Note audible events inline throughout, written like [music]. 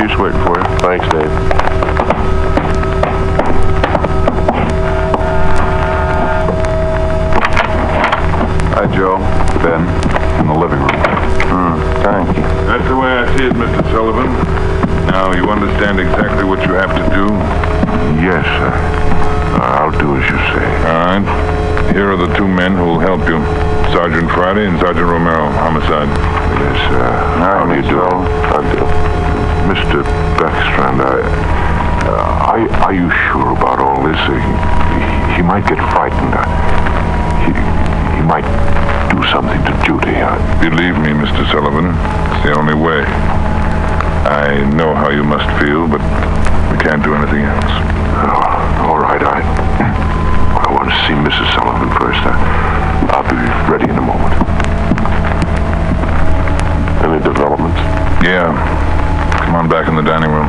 Just waiting for you. Thanks, Dave. Hi, Joe. Ben, in the living room. Hmm, thank you. That's the way I see it, Mr. Sullivan. Now, you understand exactly what you have to do? Yes, sir. I'll do as you say. All right. Here are the two men who will help you. Sergeant Friday and Sergeant Romero, homicide. Yes, uh, how do you do? I do. Mr. Beckstrand, I, uh, are, are you sure about all this? Uh, he, he might get frightened. Uh, he, he might do something to Judy. Uh, Believe me, Mr. Sullivan, it's the only way. I know how you must feel, but we can't do anything else. oh, all right, I, I want to see Mrs. Sullivan first. Uh, I'll be ready in a moment. Any developments? Yeah. Come on back in the dining room.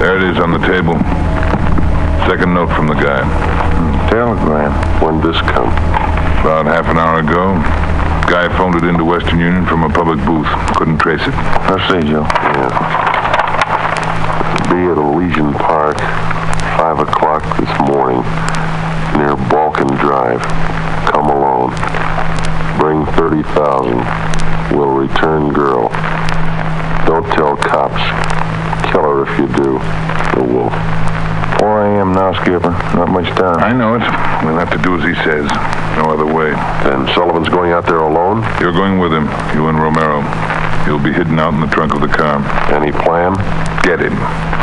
There it is on the table. Second note from the guy. Telegram. When did this come? About half an hour ago, guy phoned it into Western Union from a public booth. Couldn't trace it. I see, Joe. Yeah. Be at Elysian Park, 5 o'clock this morning, near Balkan Drive. Come alone. Bring 30,000. Will return girl. Don't tell cops. Kill her if you do. The wolf. 4 a.m. now, Skipper. Not much time. I know it. We'll have to do as he says. No other way. Then Sullivan's going out there alone? You're going with him, you and Romero. He'll be hidden out in the trunk of the car. Any plan? Get him.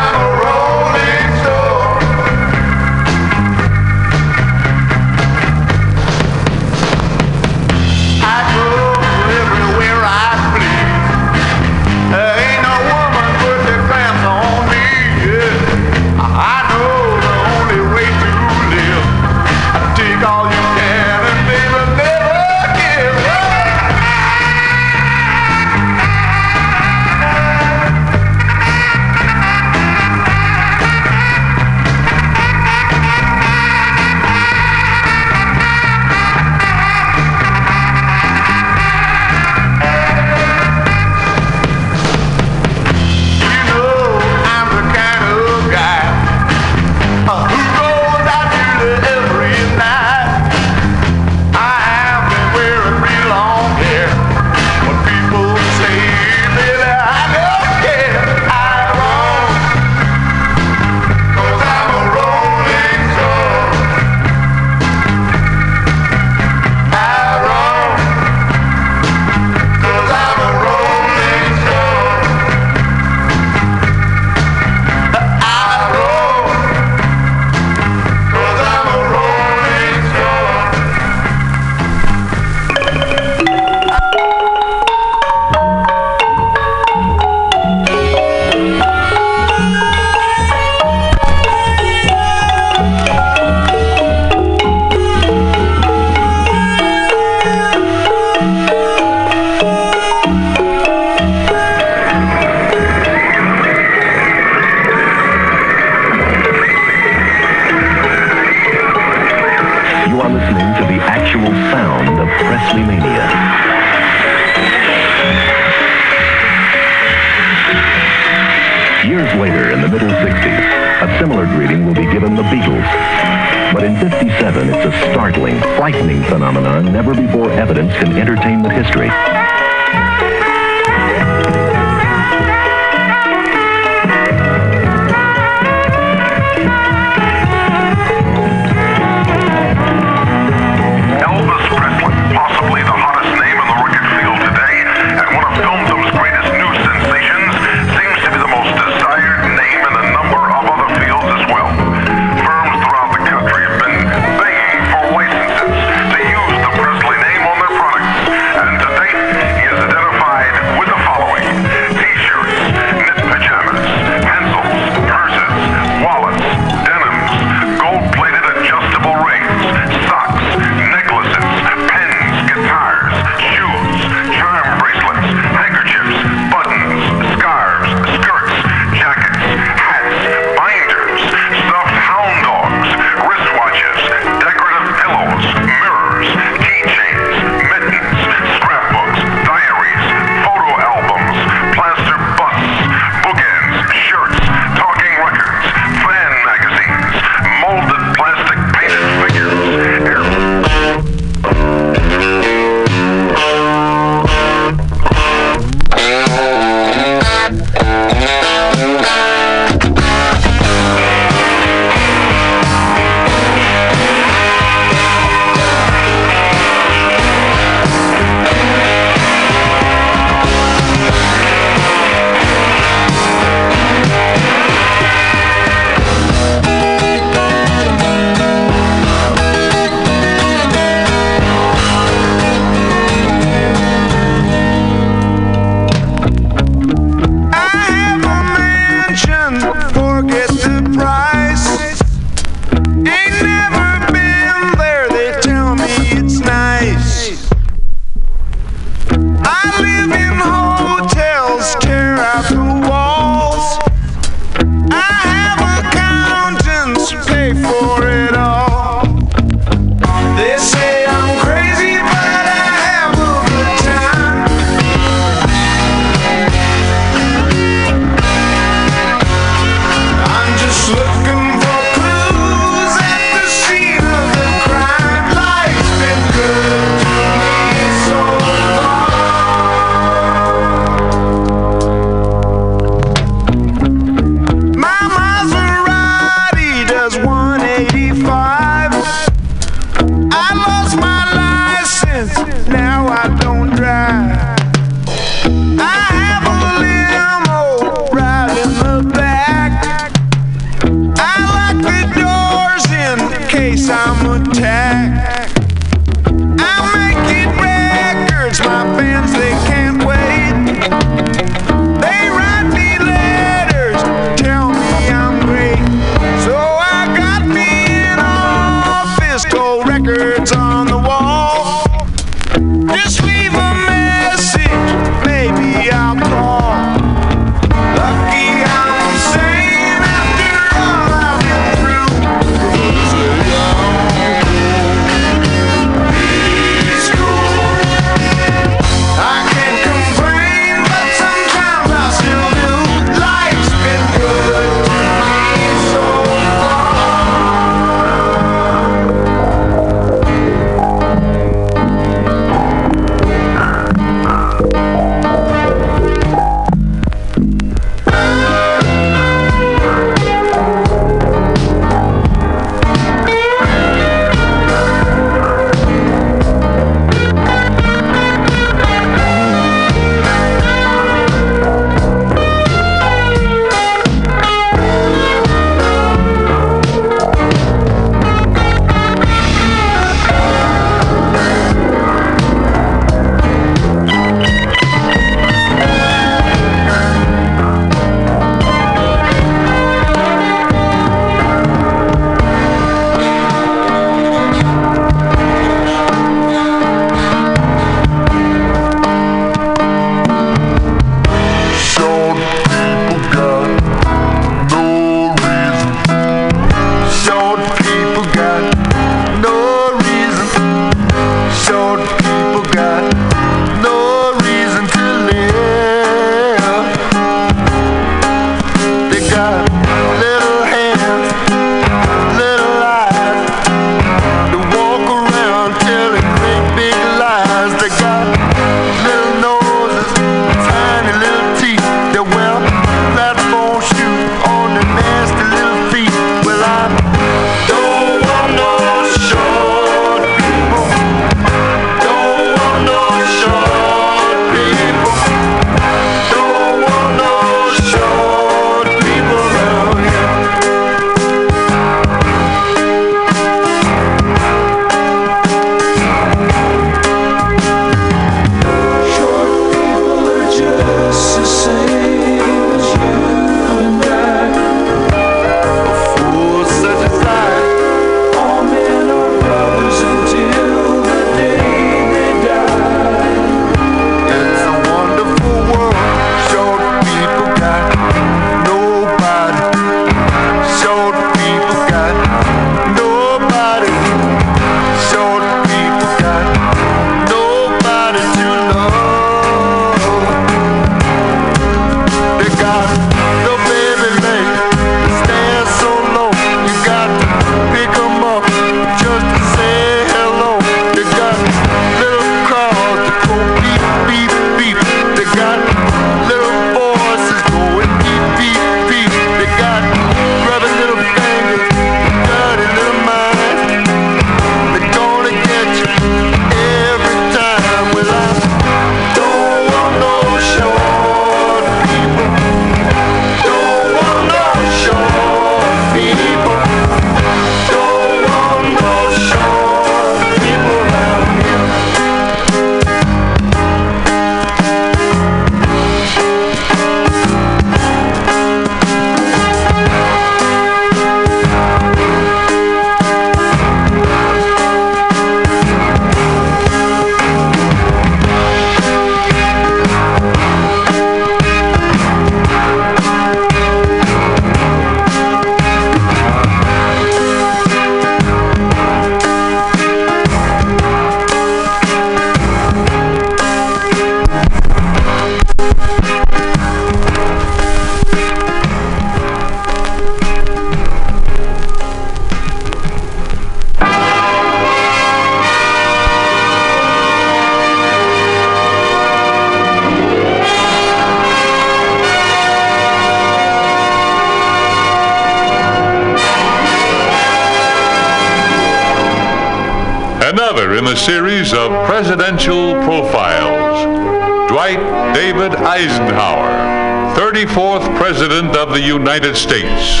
Of the United States.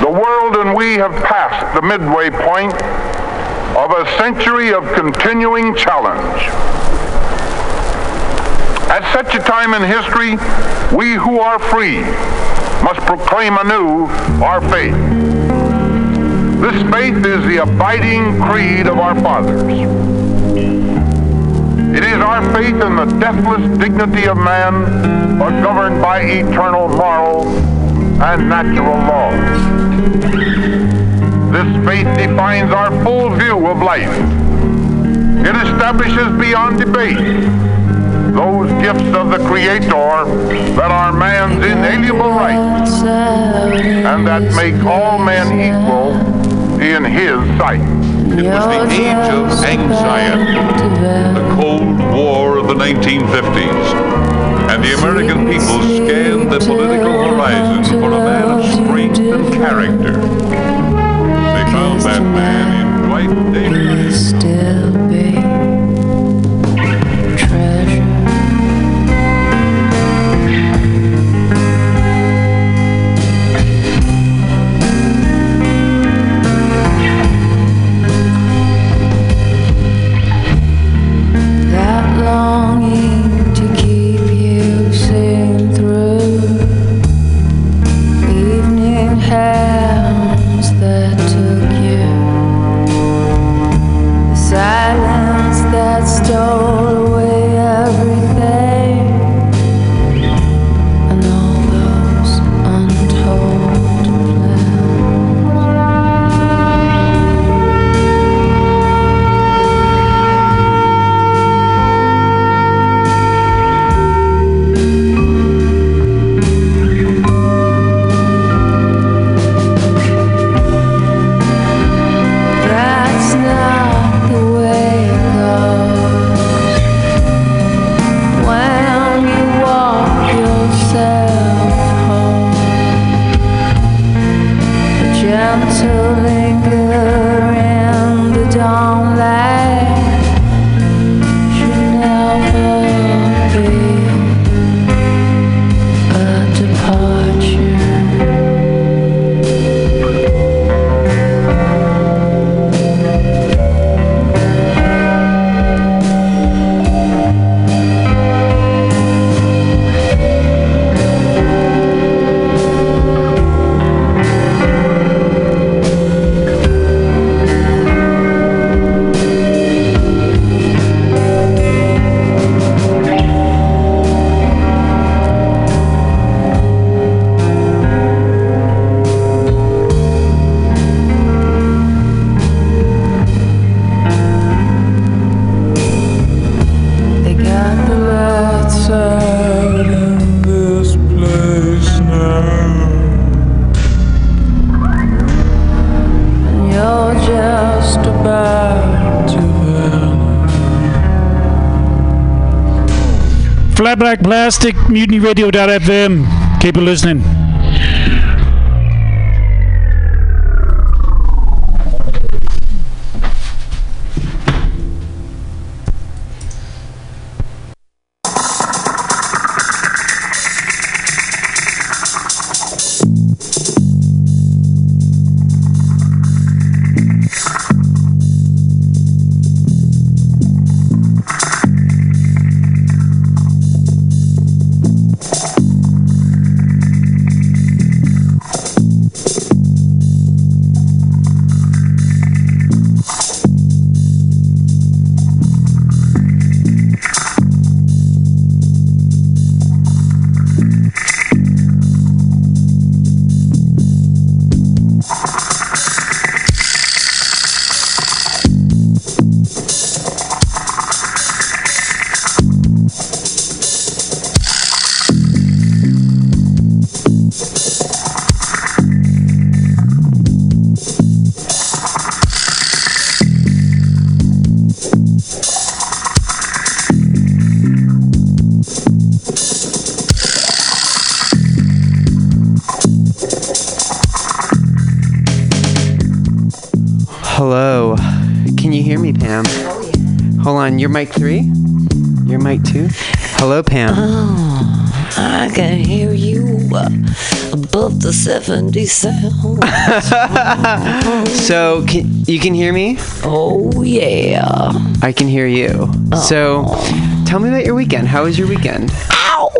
The world and we have passed the midway point of a century of continuing challenge. At such a time in history, we who are free must proclaim anew our faith. This faith is the abiding creed of our fathers. Is our faith in the deathless dignity of man, but governed by eternal moral and natural laws. This faith defines our full view of life. It establishes beyond debate those gifts of the Creator that are man's inalienable rights and that make all men equal in His sight. It was the age of anxiety, the Cold War of the 1950s, and the American people scanned the political horizon for a man of strength and character. They found that man in Dwight David. Plastic, MutinyRadio.fm. Keep it listening. The 70 sound. [laughs] So, can, you can hear me? Oh, yeah. I can hear you. So, tell me about your weekend. How was your weekend? Ow!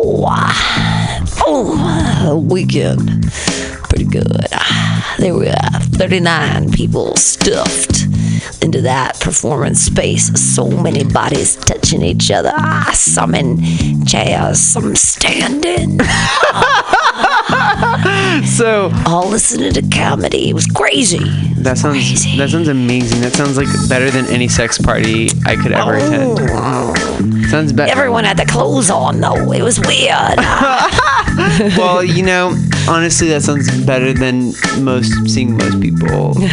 Oh, weekend. Pretty good. There were uh, 39 people stuffed into that performance space. So many bodies touching each other. Ah, some in chairs, some standing. [laughs] So, All listening to comedy. It was crazy. that sounds Crazy. that sounds amazing. That sounds like better than any sex party I could ever oh. attend. Sounds better. Everyone had their clothes on though. It was weird. [laughs] well, you know, honestly, that sounds better than most seeing most people. [laughs]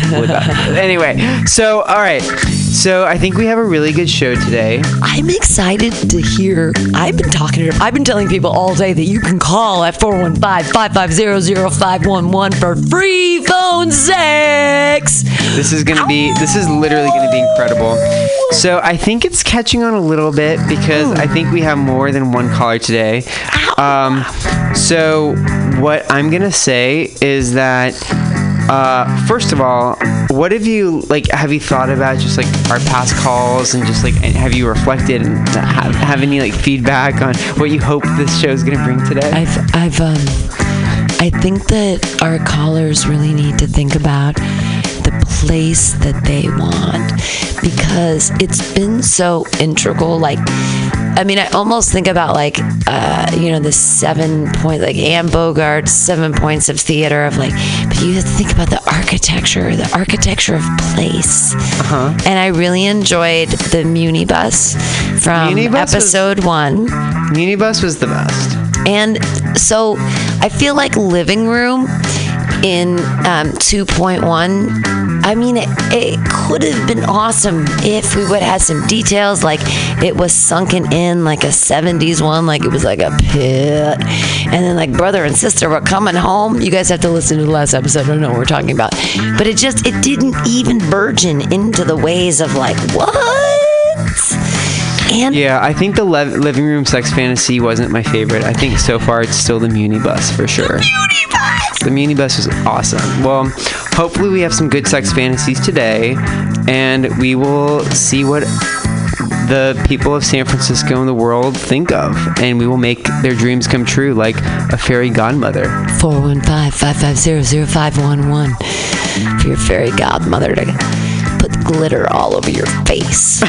Anyway, so all right, so I think we have a really good show today. I'm excited to hear. I've been talking to. I've been telling people all day that you can call at 415-550-0511 for free phone sex. This is gonna be this is literally gonna be incredible. So I think it's catching on a little bit because I think we have more than one caller today. Um, so what I'm gonna say is that uh, first of all, what have you like? Have you thought about just like our past calls and just like have you reflected and have, have any like feedback on what you hope this show is gonna bring today? I've I've um I think that our callers really need to think about the place that they want because it's been so integral like I mean, I almost think about like, uh, you know, the seven point, like Anne Bogart's seven points of theater of like, but you have to think about the architecture, the architecture of place. Uh-huh. And I really enjoyed the Muni bus from Muni Bus was- episode one. Muni bus was the best. And so I feel like living room in um, 2.1. I mean, it, it could have been awesome if we would have had some details, like it was sunken in like a 70s one, like it was like a pit. And then, like, brother and sister were coming home. You guys have to listen to the last episode. I don't know what we're talking about. But it just, it didn't even burgeon into the ways of like, what? And Yeah, I think the lev- living room sex fantasy wasn't my favorite. I think so far it's still the Muni bus for sure. Muni bus was awesome. Well, hopefully we have some good sex fantasies today, and we will see what the people of San Francisco and the world think of, and we will make their dreams come true, like a fairy godmother. 415-550-0511 for your fairy godmother to put glitter all over your face. [laughs]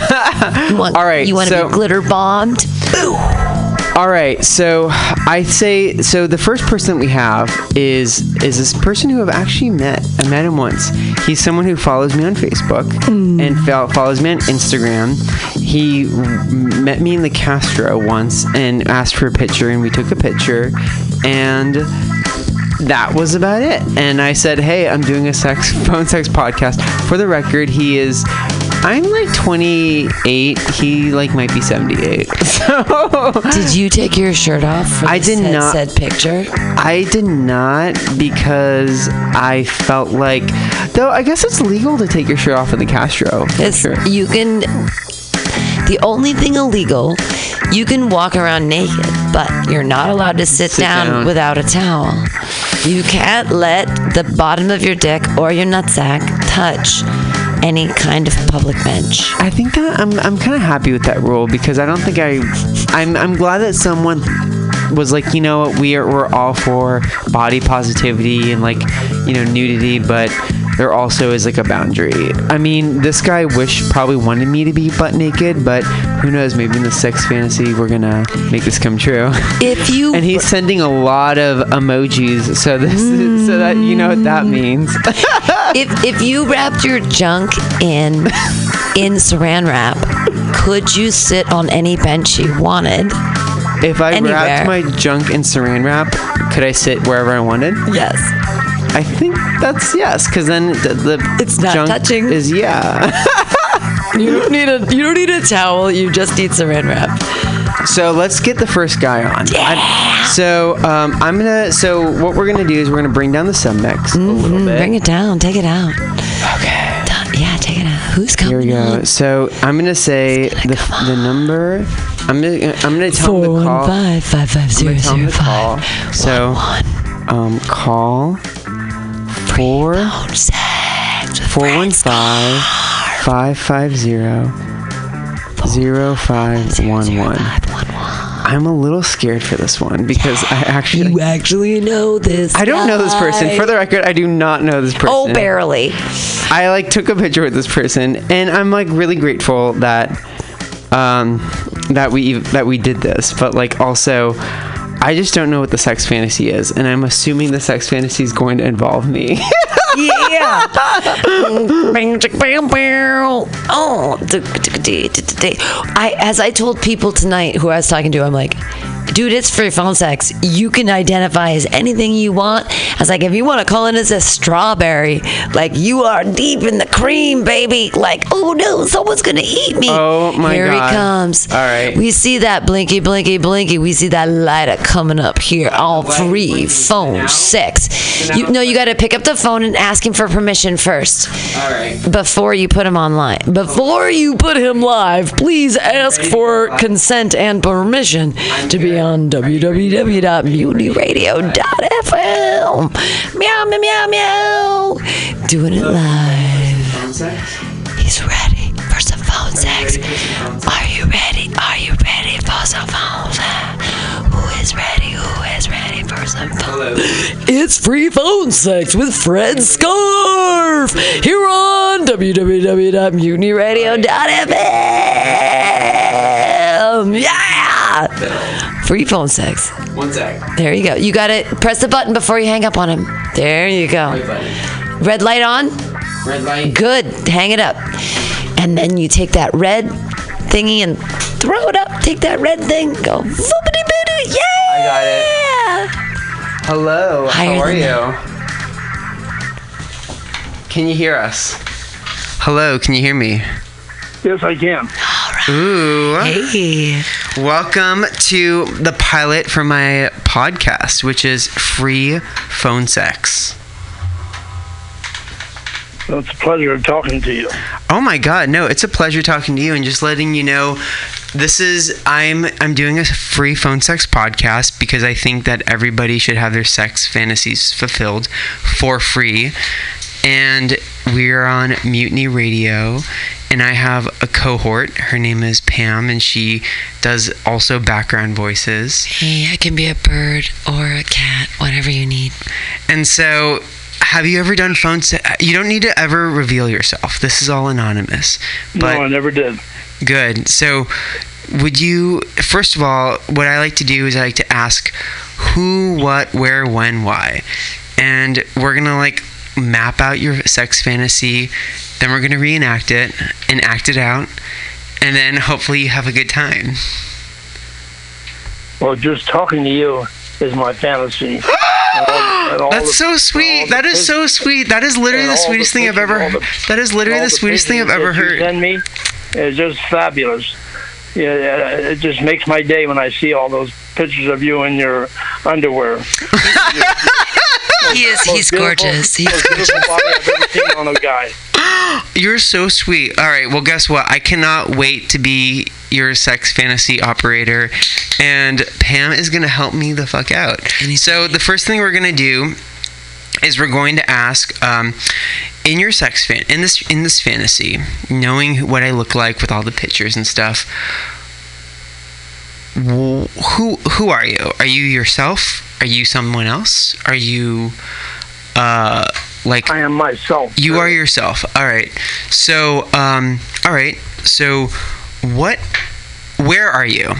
you want, All right, You want to so- be glitter bombed? Boo! All right, so I say so. The first person that we have is is this person who I've actually met. I met him once. He's someone who follows me on Facebook hmm. and fo- follows me on Instagram. He met me in the Castro once and asked for a picture, and we took a picture, and that was about it. And I said, "Hey, I'm doing a sex phone sex podcast." For the record, he is I'm like 28. He like might be 78. [laughs] So Did you take your shirt off for I the did said, not. said picture? I did not because I felt like, though I guess it's legal to take your shirt off in the Castro. It's, sure. You can. The only thing illegal, you can walk around naked, but you're not allowed to sit, Sit down, down. without a towel. You can't let the bottom of your dick or your nutsack touch any kind of public bench. I think that I'm I'm kind of happy with that rule because I don't think I I'm I'm glad that someone was like you know what we are we're all for body positivity and like you know nudity but there also is like a boundary. I mean this guy wish probably wanted me to be butt naked but who knows maybe in the sex fantasy we're gonna make this come true. If you [laughs] and he's sending a lot of emojis so this is, so that you know what that means. [laughs] if if you wrapped your junk in in saran wrap, could you sit on any bench you wanted? If I Anywhere. wrapped my junk in saran wrap, could I sit wherever I wanted? Yes. I think that's yes, because then the, the It's not junk touching. is yeah. [laughs] You don't need a you don't need a towel. You just need saran wrap. so let's get the first guy on. I- so um, I'm gonna. So what we're gonna do is we're gonna bring down the submix a little bit. Mm, Bring it down. Take it out. Okay. Yeah, take it out. Who's coming? Here we go. on? So I'm gonna say gonna the, come the number. I'm gonna I'm gonna tell Four the one call. five five five I'm zero gonna tell him zero the call. five. So One um, call four phone sex with four one Fred five five five zero zero five one one. I'm a little scared for this one because I actually You actually know this. I don't know this person. guy. For the record, I do not know this person. Oh, barely. I like took a picture with this person, and I'm like really grateful that um that we that we did this. But like also, I just don't know what the sex fantasy is, and I'm assuming the sex fantasy is going to involve me. [laughs] Yeah. oh, I as I told people tonight who I was talking to, I'm like, dude, it's free phone sex. You can identify as anything you want. I was like, if you want to call it as a strawberry, like you are deep in the cream, baby. Like, oh no, someone's gonna eat me. Oh, my here God. Here he comes. All right. We see that blinky, blinky, blinky. We see that lighter coming up here. All free phone sex. You no, you got to pick up the phone and ask him for permission first All right. before you put him online. Before you put him live, please ask for consent and permission to be on www.mutinyradio.fm. Meow, meow, meow, meow. Doing it live. He's ready for some phone sex. Are you ready? Are you ready for some phone sex? Who is ready? Who is ready for some phone It's free phone sex with Fred Scarf here on www.mutinyradio.fm. Yeah! Free phone sex. One sec. There you go. You got it. Press the button before you hang up on him. There you go. Red light on? Red light. Good. Hang it up. And then you take that red thingy and throw it up. Take that red thing. Go. Boopity boopity. Yeah. I got it. Hello. Higher how are you? Can you hear us? Hello. Can you hear me? Yes, I can. Ooh. Hey. Welcome to the pilot for my podcast, which is free phone sex. Well, it's a pleasure talking to you. Oh my god, no, it's a pleasure talking to you and just letting you know this is I'm I'm doing a free phone sex podcast because I think that everybody should have their sex fantasies fulfilled for free. And we're on Mutiny Radio and I have a cohort. Her name is Pam and she does also background voices. Hey, I can be a bird or a cat, whatever you need. And so, have you ever done phone sex? You don't need to ever reveal yourself. This is all anonymous. But no, I never did. Good. So, would you, first of all, what I like to do is I like to ask who, what, where, when, why. And we're going to like map out your sex fantasy. Then we're going to reenact it and act it out. And then hopefully you have a good time. Well, just talking to you is my fantasy. [gasps] And all, And all That's the- so sweet. the That is so sweet. That is literally the all sweetest thing I've ever. all the- That is literally all the sweetest thing I've ever heard. Send me is just fabulous. Yeah, yeah, it just makes my day when I see all those pictures of you in your underwear. [laughs] He is. Most He's gorgeous. He's most beautiful body I've ever seen on a guy. [gasps] You're so sweet. All right. Well, guess what? I cannot wait to be your sex fantasy operator, and Pam is gonna help me the fuck out. So the first thing we're gonna do is we're going to ask um, in your sex fan in this in this fantasy, knowing what I look like with all the pictures and stuff. Who who are you? Are you yourself? Are you someone else? Are you uh like I am myself. you are yourself. All right. So, um, all right. So, what? Where are you?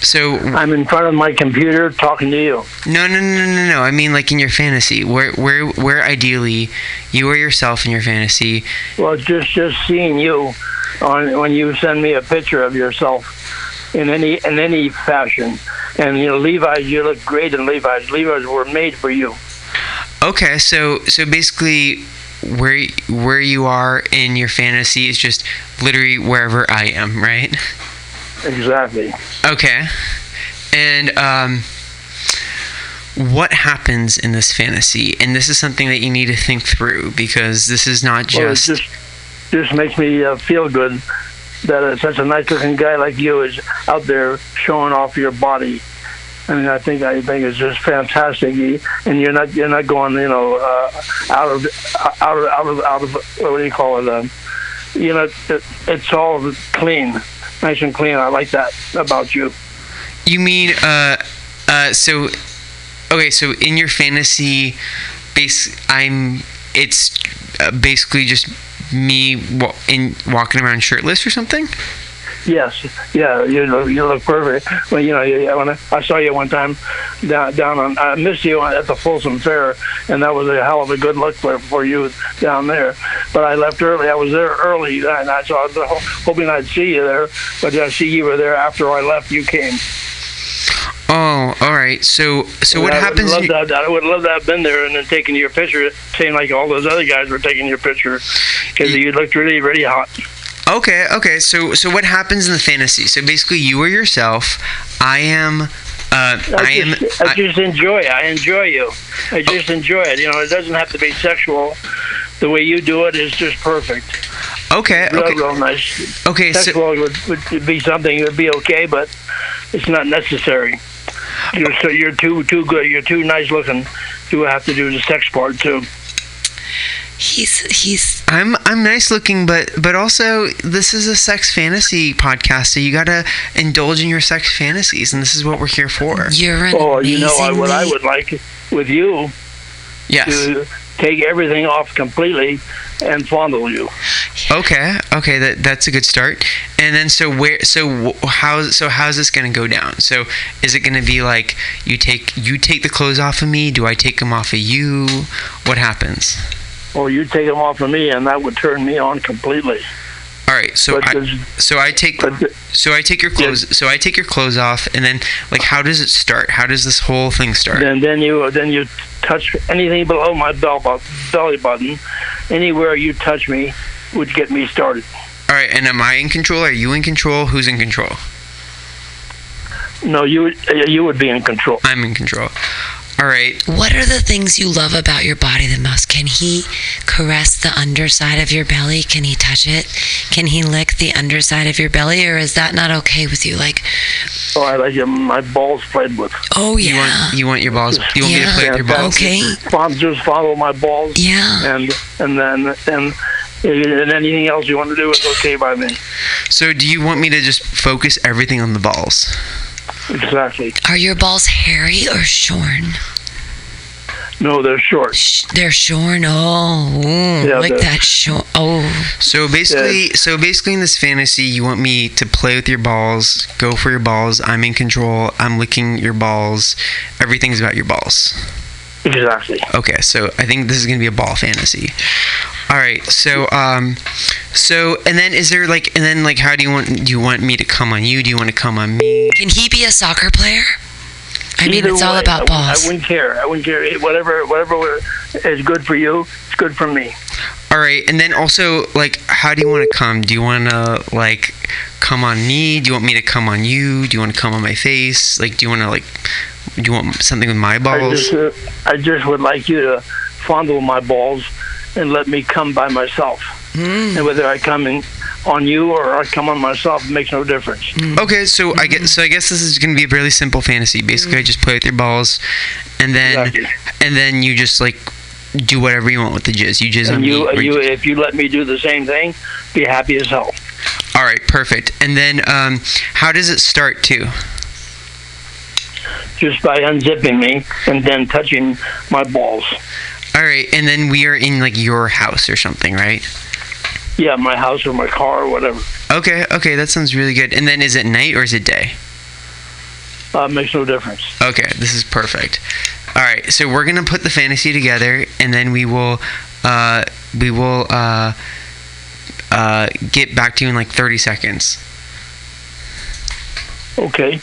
So, I'm in front of my computer talking to you. no, no, no, no, no. I mean, like in your fantasy. Where, where, where? Ideally, you are yourself in your fantasy. Well, just just seeing you on when you send me a picture of yourself in any in any fashion, and you know Levi's, you look great in Levi's. Levi's were made for you. Okay. So, so basically, where, where you are in your fantasy is just literally wherever I am, right? Exactly. Okay. And um, what happens in this fantasy? And this is something that you need to think through because this is not Well, just. just just makes me uh, feel good that uh, such a nice looking guy like you is out there showing off your body. I mean, I think I think it's just fantastic, You- and you're not you're not going you know uh, out of out of out of out of what do you call it? Um, you know, it, it's all clean, nice and clean. I like that about you. You mean uh, uh, so? Okay, so in your fantasy, base, I'm. It's uh, basically just me in walking around shirtless or something. Yes, yeah, you look, you look perfect. Well, you know, when I, I saw you one time down down on, I missed you at the Folsom Fair, and that was a hell of a good look for for you down there. But I left early. I was there early, and I so I was hoping I'd see you there. But I see you were there after I left. You came. Oh, all right. So, so what I happens? Would love to, I would love to have been there and then taking your picture, saying like all those other guys were taking your picture, because you looked really, really hot. Okay, okay. So, so what happens in the fantasy? So basically, you are yourself. I am. Uh, I, I, am. just, I, I- just enjoy it. I enjoy you. I just enjoy it. You know, it doesn't have to be sexual. The way you do it is just perfect. okay, Real, okay, real nice. okay. So, Sexual would, would be something that would be okay, but it's not necessary. You're so you're too too good. You're too nice looking to have to do the sex part too. he's he's I'm I'm nice looking, but but also this is a sex fantasy podcast, so you gotta indulge in your sex fantasies, and this is what we're here for. you're an Oh, you know I, what I would like with you Yes. to take everything off completely and fondle you. Okay. Okay. That that's a good start. And then so where so how so how's this gonna go down? So is it gonna be like you take you take the clothes off of me? Do I take them off of you? What happens? Well, you take them off of me, and that would turn me on completely. All right. So I, so I take so I take your clothes so I take your clothes off, and then like how does it start? How does this whole thing start? then then you then you touch anything below my bell belly button, anywhere you touch me would get me started. All right. And am I in control? Are you in control? Who's in control? No, you you would be in control. I'm in control. All right. What are the things you love about your body the most? Can he caress the underside of your belly? Can he touch it? Can he lick the underside of your belly, or is that not okay with you? Like, Oh, I like your, my balls played with. oh You yeah, want you want your balls? You want me to Yeah. with your balls? okay, Fond, just follow my balls, yeah. and and then and and anything else you want to do is okay by me. So do you want me to just focus everything on the balls? Exactly. Are your balls hairy or shorn? No, they're short. Sh- they're shorn. Oh, ooh, Yeah, like that shorn. Oh, So basically, so basically in this fantasy, you want me to play with your balls, go for your balls. I'm in control. I'm licking your balls. Everything's about your balls. Exactly. Okay, so I think this is gonna be a ball fantasy. All right, so um, so and then is there like and then like how do you want do you want me to come on you? Do you want to come on me? can he be a soccer player? I mean, Either it's all way, about I, balls. I wouldn't care. I wouldn't care. Whatever, whatever is good for you, it's good for me. All right, and then also like, how do you want to come? Do you want to like come on me? Do you want me to come on you? Do you want to come on my face? Like, do you want to like, do you want something with my I balls? just, uh, I just would like you to fondle my balls and let me come by myself. Hmm. And whether I come in on you or I come on myself, it makes no difference. Okay, so I guess so. I guess this is gonna be a really simple fantasy. Basically, I just play with your balls, and then Exactly. and then you just like do whatever you want with the jizz. You jizz And me. you, or you, if you let me do the same thing, be happy as hell. All right, perfect. And then um, how does it start too? Just by unzipping me and then touching my balls. All right, and then we are in like your house or something, right? Yeah, my house or my car or whatever. Okay, okay, that sounds really good. And then is it night or is it day? Uh, makes no difference. Okay, this is perfect. All right, so we're gonna put the fantasy together, and then we will, uh, we will uh, uh, get back to you in like 30 seconds. Okay.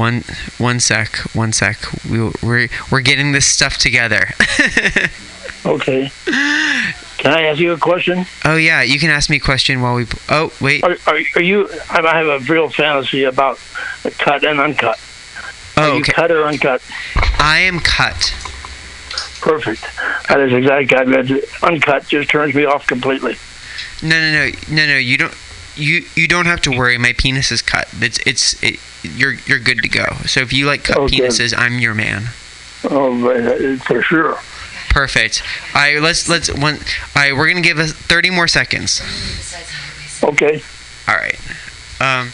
One, one sec, one sec. We, we're we're getting this stuff together. [laughs] Okay. Can I ask you a question? oh yeah, you can ask me a question while we. Oh wait. Are, are, are you? I have a real fantasy about cut and uncut. Oh Are you okay. cut or uncut? I am cut. Perfect. That is exactly. I Uncut just turns me off completely. No no no no no. You don't. You you don't have to worry. My penis is cut. It's it's it, you're you're good to go. So if you like cut Okay. penises, I'm your man. Oh, for sure. Perfect. All right, let's let's one. All right, we're gonna give us 30 more seconds. Okay. All right. Um.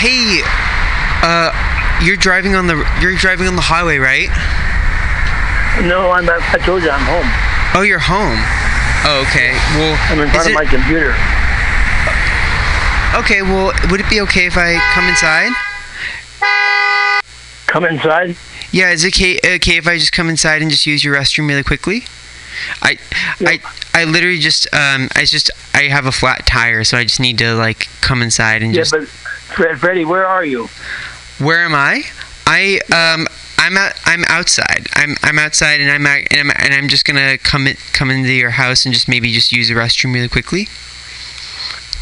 Hey, uh, you're driving on the you're driving on the highway, right? No, I'm. At, I told you I'm home. Oh, you're home. Oh, okay. Well, I'm in front of it- my computer. okay. Well, would it be okay if I come inside? Come inside. Yeah, is it okay, okay if I just come inside and just use your restroom really quickly? I, I, I literally just um I just I have a flat tire, so I just need to like come inside and Yeah, just. but Fred, Freddie, where are you? Where am I? I um I'm out I'm outside. I'm I'm outside and I'm out, and I'm and I'm just gonna come in, come into your house and just maybe just use the restroom really quickly.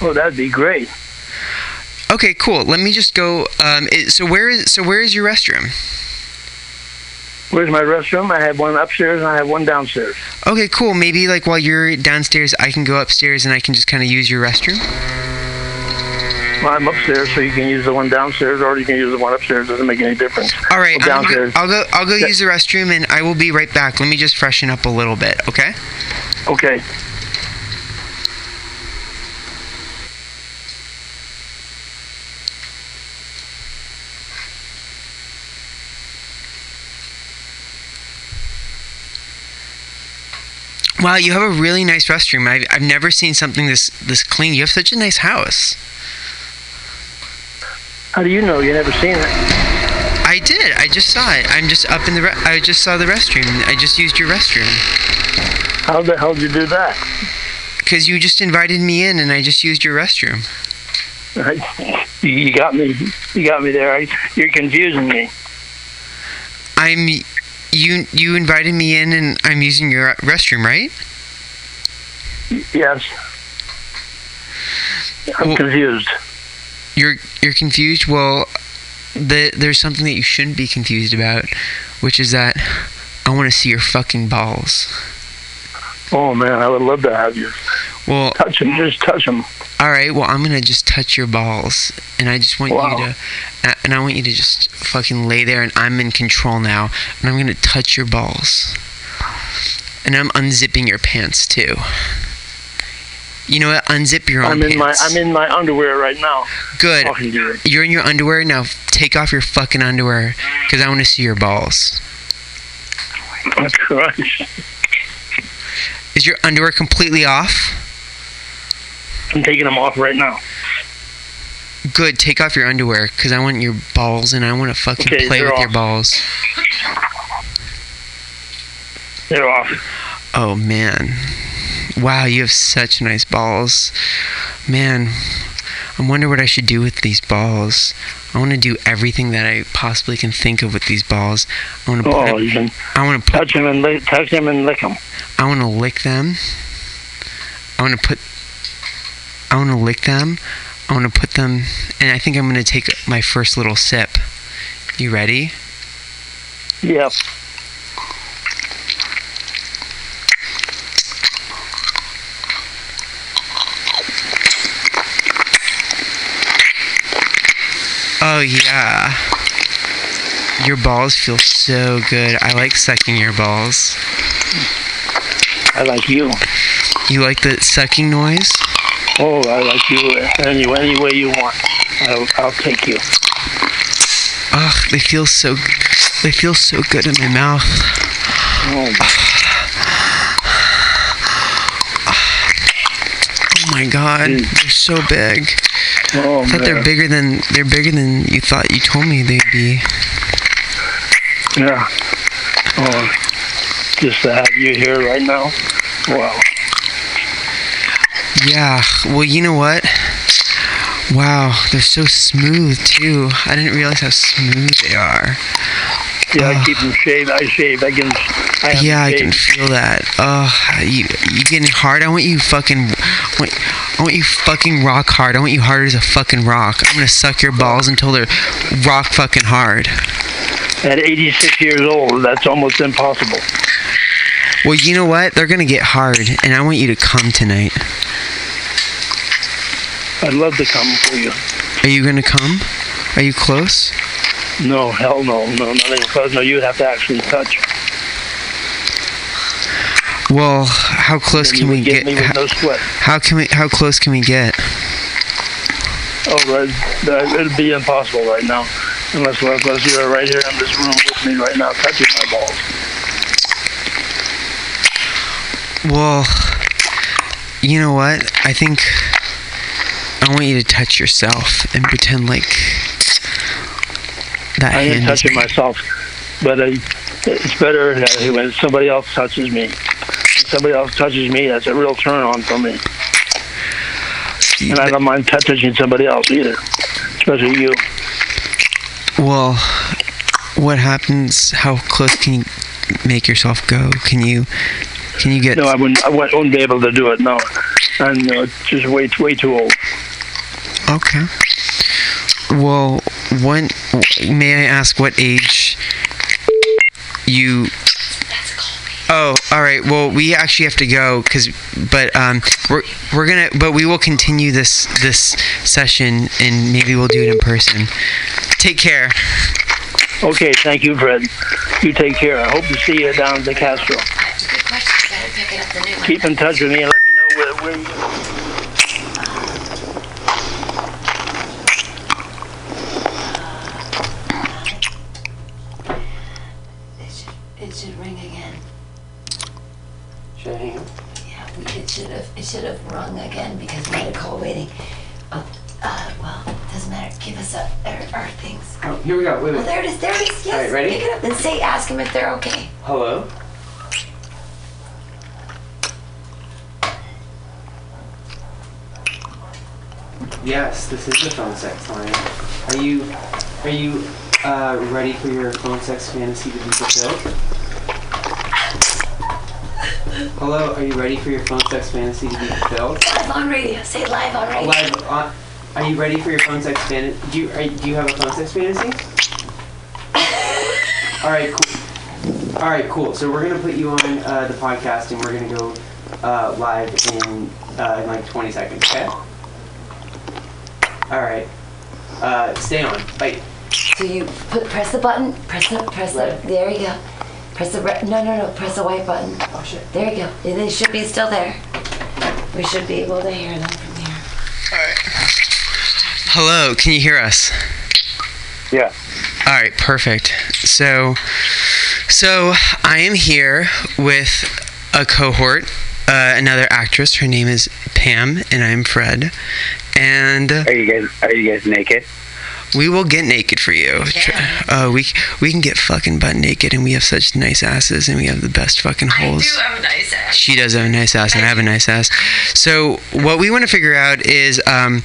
Oh, that'd be great. Okay, cool. Let me just go. Um, it, so where is so where is your restroom? Where's my restroom? I have one upstairs and I have one downstairs. Okay, cool. Maybe like while you're downstairs, I can go upstairs and I can just kind of use your restroom. Well, I'm upstairs, so you can use the one downstairs, or you can use the one upstairs. Doesn't make any difference. All right, Well, I'm gonna- downstairs. I'll go. I'll go Yeah. use the restroom and I will be right back. Let me just freshen up a little bit, okay? Okay. Wow, you have a really nice restroom. I've, I've never seen something this this clean. You have such a nice house. How do you know? You never seen it? I did. I just saw it. I'm just up in the. Re- I just saw the restroom. I just used your restroom. How the hell did you do that? Because you just invited me in, and I just used your restroom. You- [laughs] You got me. You got me there. I, you're confusing me. I'm. You you invited me in, and I'm using your restroom, right? Yes. I'm Well- confused. You're you're confused. Well, the, there's something that you shouldn't be confused about, which is that I want to see your fucking balls. Oh man, I would love to have you Well, touch them, Just touch him. all right. Well, I'm gonna just touch your balls, and I just want Wow. you to, and I want you to just fucking lay there, and I'm in control now, and I'm gonna touch your balls, and I'm unzipping your pants too. You know what? Unzip your own I'm in my pants. I'm in my underwear right now. Good. You're in your underwear now. Take off your fucking underwear, cause I want to see your balls. Oh, Christ. Is your underwear completely off? I'm taking them off right now. Good. Take off your underwear, cause I want your balls, and I want to fucking Okay, play with your balls. They're off. Oh man. Wow, you have such nice balls. Man, I wonder what I should do with these balls. I want to do everything that I possibly can think of with these balls. I want to put Oh, you can I want to put touch him and lick, touch him and lick him. I want to lick them. I want to put I want to lick them. I want to put them and I think I'm going to take my first little sip. You ready? Yep. Oh yeah. Your balls feel so good. I like sucking your balls. I like you. You like the sucking noise? Oh, I like you any any way you want. I'll, I'll take you. Ugh, they feel so they feel so good in my mouth. Oh, Oh my god, Mm. they're so big. Oh I thought they're bigger than they're bigger than you thought you told me they'd be. Yeah. Oh, just to have you here right now. Wow. Yeah. Well, you know what? Wow, they're so smooth too. I didn't realize how smooth they are. Yeah, I keep them shaved. I shave. I can. I Yeah, I can feel that. Oh, you you getting hard? I want you fucking. I want you fucking rock hard. I want you hard as a fucking rock. I'm gonna suck your balls until they're rock fucking hard. At 86 years old, that's almost impossible. Well, you know what? They're gonna get hard, and I want you to come tonight. I'd love to come for you. Are you gonna come? Are you close? No, hell no, no, not even close. No, you would have to actually touch. Well, how close can we get get? me with How, no sweat. how can we? How close can we get? Oh, right. That, it'd be impossible right now, unless unless you're right here in this room with me right now, touching my balls. Well, you know what? I think I want you to touch yourself and pretend like that I am touching myself, but uh, it's better when somebody else touches me. Somebody else touches me, that's a real turn on for me. And I don't mind touching somebody else either, especially you. Well, what happens? How close can you make yourself go? Can you? Can you get? No, I wouldn't. I wouldn't be able to do it. No, I'm uh, just way way too old. Okay. Well, when may I ask what age you? Oh, all right. Well, we actually have to go because, but um, we're we're gonna, but we will continue this this session and maybe we'll do it in person. Take care. Okay, thank you, Fred. You take care. I hope to see you down at the Castro. That's a good question. Better pick it up the new one. Keep in touch with me and let me know where, where you. It should, it should ring again. Should I hang up? Yeah, we, it should have should have rung again because we had a call waiting. Uh, uh, well, it doesn't matter. Give us a, our, our things. Oh, here we go. Wait, Oh, there it is. There it is. Yes. All right, ready? Pick it up and say, ask them if they're okay. Hello? Yes, this is the phone sex line. Are you are you uh, ready for your phone sex fantasy to be fulfilled? Hello, are you ready for your phone sex fantasy to be fulfilled? Live on radio. Say live on radio. Live on. Are you ready for your phone sex fantasy? Do you are, do you have a phone sex fantasy? [laughs] All right, cool. All right, cool. So we're gonna put you on uh, the podcast, and we're gonna go uh, live in, uh, in like 20 seconds. Okay. All right. Uh, stay on. Bye. So you put press the button. Press the press the. There you go. Press the red. No, no, no. Press the white button. Oh shit. There you go. They should be still there. We should be able to hear them from here. Hello. Can you hear us? Yeah. All right, perfect. So, so I am here with a cohort, uh, another actress. Her name is Pam, and I'm Fred. And Are you guys are you guys naked? We will get naked for you. Tr- Uh, we we can get fucking butt naked, and we have such nice asses, and we have the best fucking holes. have a nice ass. She does have a nice ass, and I have a nice ass. So what we want to figure out is um,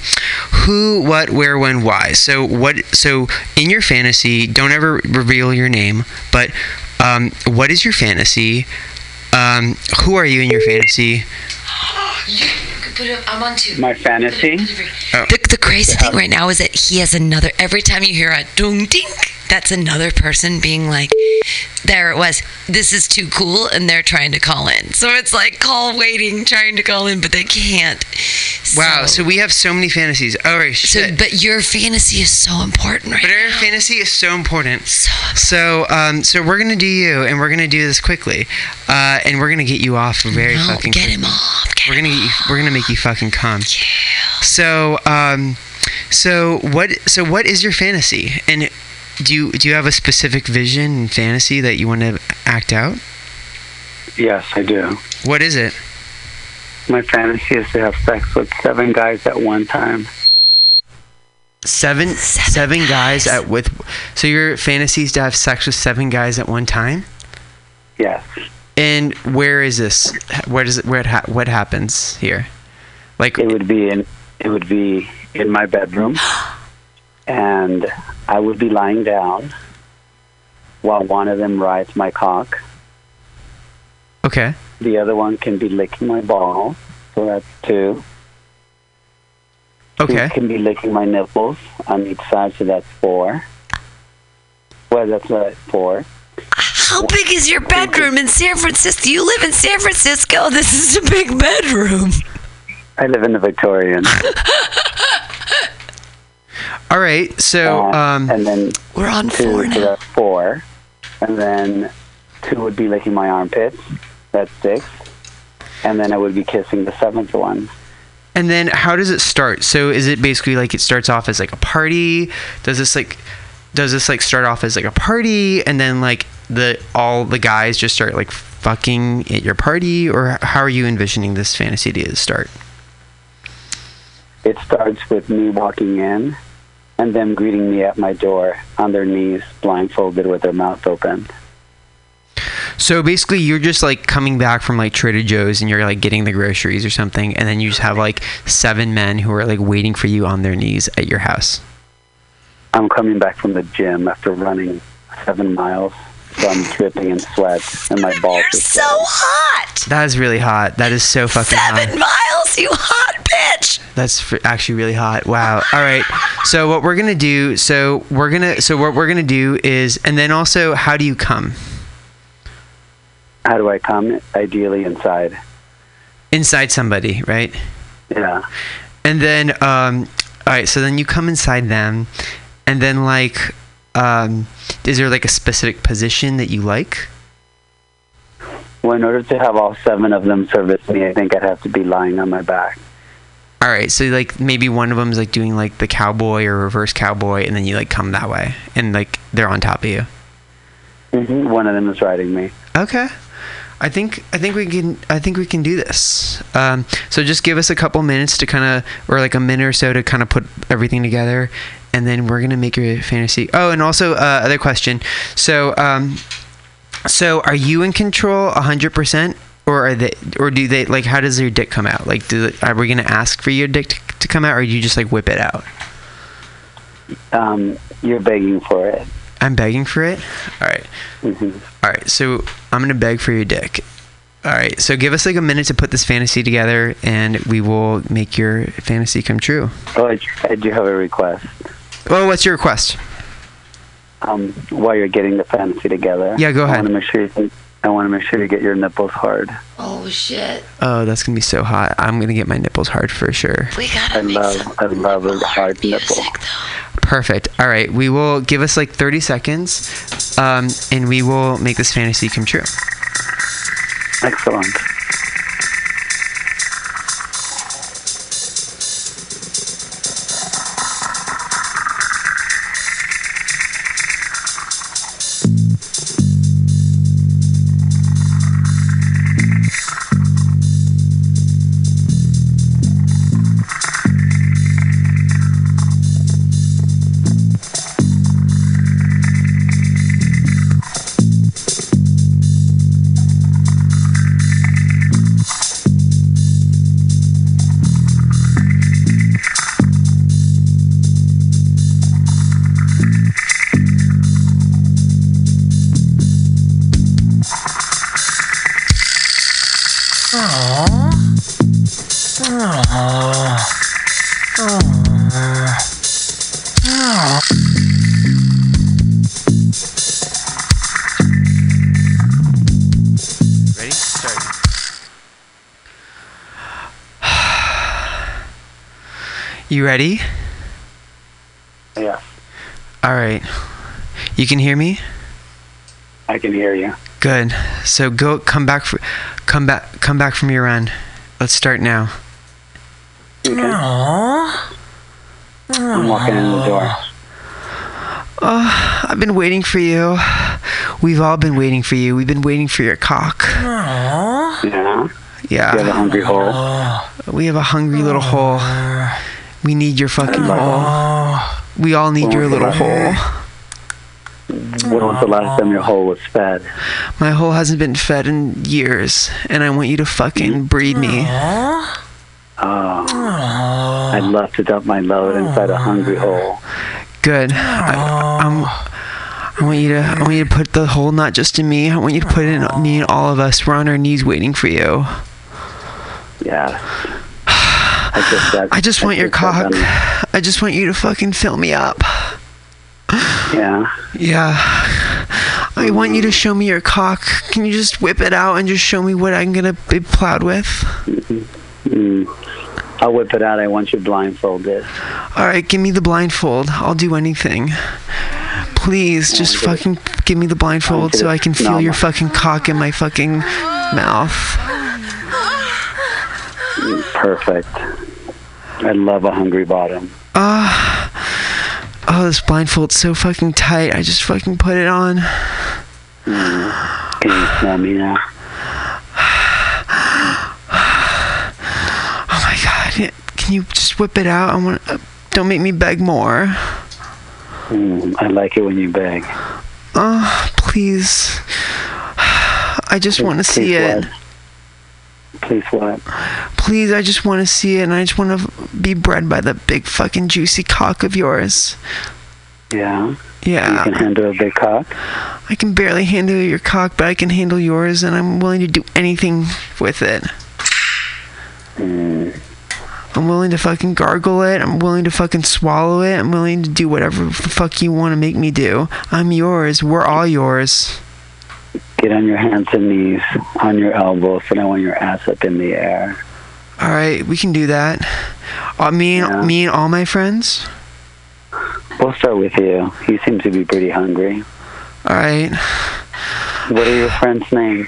who, what, where, when, why. So what? So in your fantasy, don't ever reveal your name, but um, what is your fantasy? Um, who are you in your fantasy? [gasps] You could put it. I'm on two. My fantasy? The, the crazy thing right now is that he has another. Every time you hear a dung ding, that's another person being like, "There it was. This is too cool," and they're trying to call in. So it's like call waiting, trying to call in, but they can't. Wow. So we have so many fantasies. All right. So, Shit. but your fantasy is so important right But our now. fantasy is so important. So So, um, so we're gonna do you, and we're gonna do this quickly, uh, and we're gonna get you off very no, fucking. get him off. Get We're gonna get you, we're gonna make you fucking come. So, um, so what? So what is your fantasy? And do you do you have a specific vision and fantasy that you want to act out? Yes, I do. What is it? My fantasy is to have sex with seven guys at one time. Seven Seven seven guys guys. at with. So your fantasy is to have sex with seven guys at one time. Yes. And where is this? Where does it? Where it ha- what happens here? Like It would be in it would be in my bedroom [gasps] [gasps] and I would be lying down while one of them rides my cock. okay. The other one can be licking my balls, so that's two. Okay. Two can be licking my nipples on each side, so that's four. Well, that's uh, four. How big is your bedroom in San Francisco? You live in San Francisco. This is a big bedroom. I live in the Victorian. [laughs] All right. So Uh, um. and then We're on two, four so now. that's four. And then two would be licking my armpits. That's six. And then I would be kissing the seventh one. And then how does it start? So is it basically like it starts off as like a party? Does this like does this like start off as like a party and then like the all the guys just start like fucking at your party or how are you envisioning this fantasy to start? It starts with me walking in and them greeting me at my door on their knees, blindfolded with their mouth open. So basically you're just like coming back from like Trader Joe's and you're like getting the groceries or something and then you just have like seven men who are like waiting for you on their knees at your house. I'm coming back from the gym after running seven miles, so I'm dripping in sweat and my balls You're are so sweating. hot. That is really hot. That is so fucking Seven hot. miles, you hot bitch. That's actually really hot. Wow. All right. So what we're gonna do? So we're gonna. So what we're gonna do is, and then also, how do you come? How do I come? Ideally inside. Inside somebody, right? Yeah. And then, um, all right. So then you come inside them, and then like, um, is there like a specific position that you like? Well, in order to have all seven of them service me, I think I'd have to be lying on my back. All right. So like maybe one of them's like doing like the cowboy or reverse cowboy, and then you like come that way, and like they're on top of you. hmm One of them is riding me. Okay. I think I think we can I think we can do this. Um, so just give us a couple minutes to kind of or like a minute or so to kind of put everything together, and then we're gonna make your fantasy. Oh, and also uh, other question. So, um, so are you in control hundred percent, or are they, or do they like? How does your dick come out? Like, do are we gonna ask for your dick to, to come out, or do you just like whip it out? Um, you're begging for it. I'm begging for it. All right. Mhm. All right. So I'm gonna beg for your dick. All right. So give us like a minute to put this fantasy together, and we will make your fantasy come true. Oh, I, I do have a request. Well, what's your request? Um, while you're getting the fantasy together. Yeah, go I ahead. want to make sure you. I want to make sure you get your nipples hard. Oh shit. Oh, that's gonna be so hot. I'm gonna get my nipples hard for sure. We gotta I love. I love a hard nipple. Perfect. All right. We will give us like 30 seconds, um, and we will make this fantasy come true. Excellent. You ready? Yeah, All right. You can hear me? I can hear you. Good. So go come back for, come back come back from your run. Let's start now. I'm walking in the door. Oh, I've been waiting for you. We've all been waiting for you. We've been waiting for your cock. Yeah. You have a hungry hole. We have a hungry little hole. We need your fucking hole. We all need your little hole. When was the last time your hole was fed? My hole hasn't been fed in years, and I want you to fucking mm. breed me. Oh, I'd love to dump my load inside a hungry hole. Good. I, I'm, I want you to. I want you to put the hole not just in me. I want you to put it in me and all of us. We're on our knees waiting for you. Yeah. I just, got, I just want your got cock. I just want you to fucking fill me up. Yeah. Yeah. I want you to show me your cock. Can you just whip it out and just show me what I'm gonna be plowed with? Mm-hmm. I'll whip it out. I want you blindfolded. All right, give me the blindfold. I'll do anything. Please, just fucking give me the blindfold so I can feel your fucking cock in my fucking mouth. Mm, Perfect. I love a hungry bottom. Ah. oh, this blindfold's so fucking tight. I just fucking put it on. Mm. Can you smell me now? [sighs] Oh my god. Can you just whip it out? I want. Uh, don't make me beg more. Mm, I like it when you beg. Oh, please. [sighs] I just want to see it. what? Please what? Please, I just want to see it, and I just want to be bred by the big fucking juicy cock of yours. Yeah. Yeah. You can handle a big cock? I can barely handle your cock, but I can handle yours, and I'm willing to do anything with it. Mm. I'm willing to fucking gargle it. I'm willing to fucking swallow it. I'm willing to do whatever the fuck you want to make me do. I'm yours. We're all yours. Get on your hands and knees, on your elbows, and I want your ass up in the air. All right, we can do that. Uh, me and me and all my friends. We'll start with you. You seem to be pretty hungry. All right. What are your friends' names?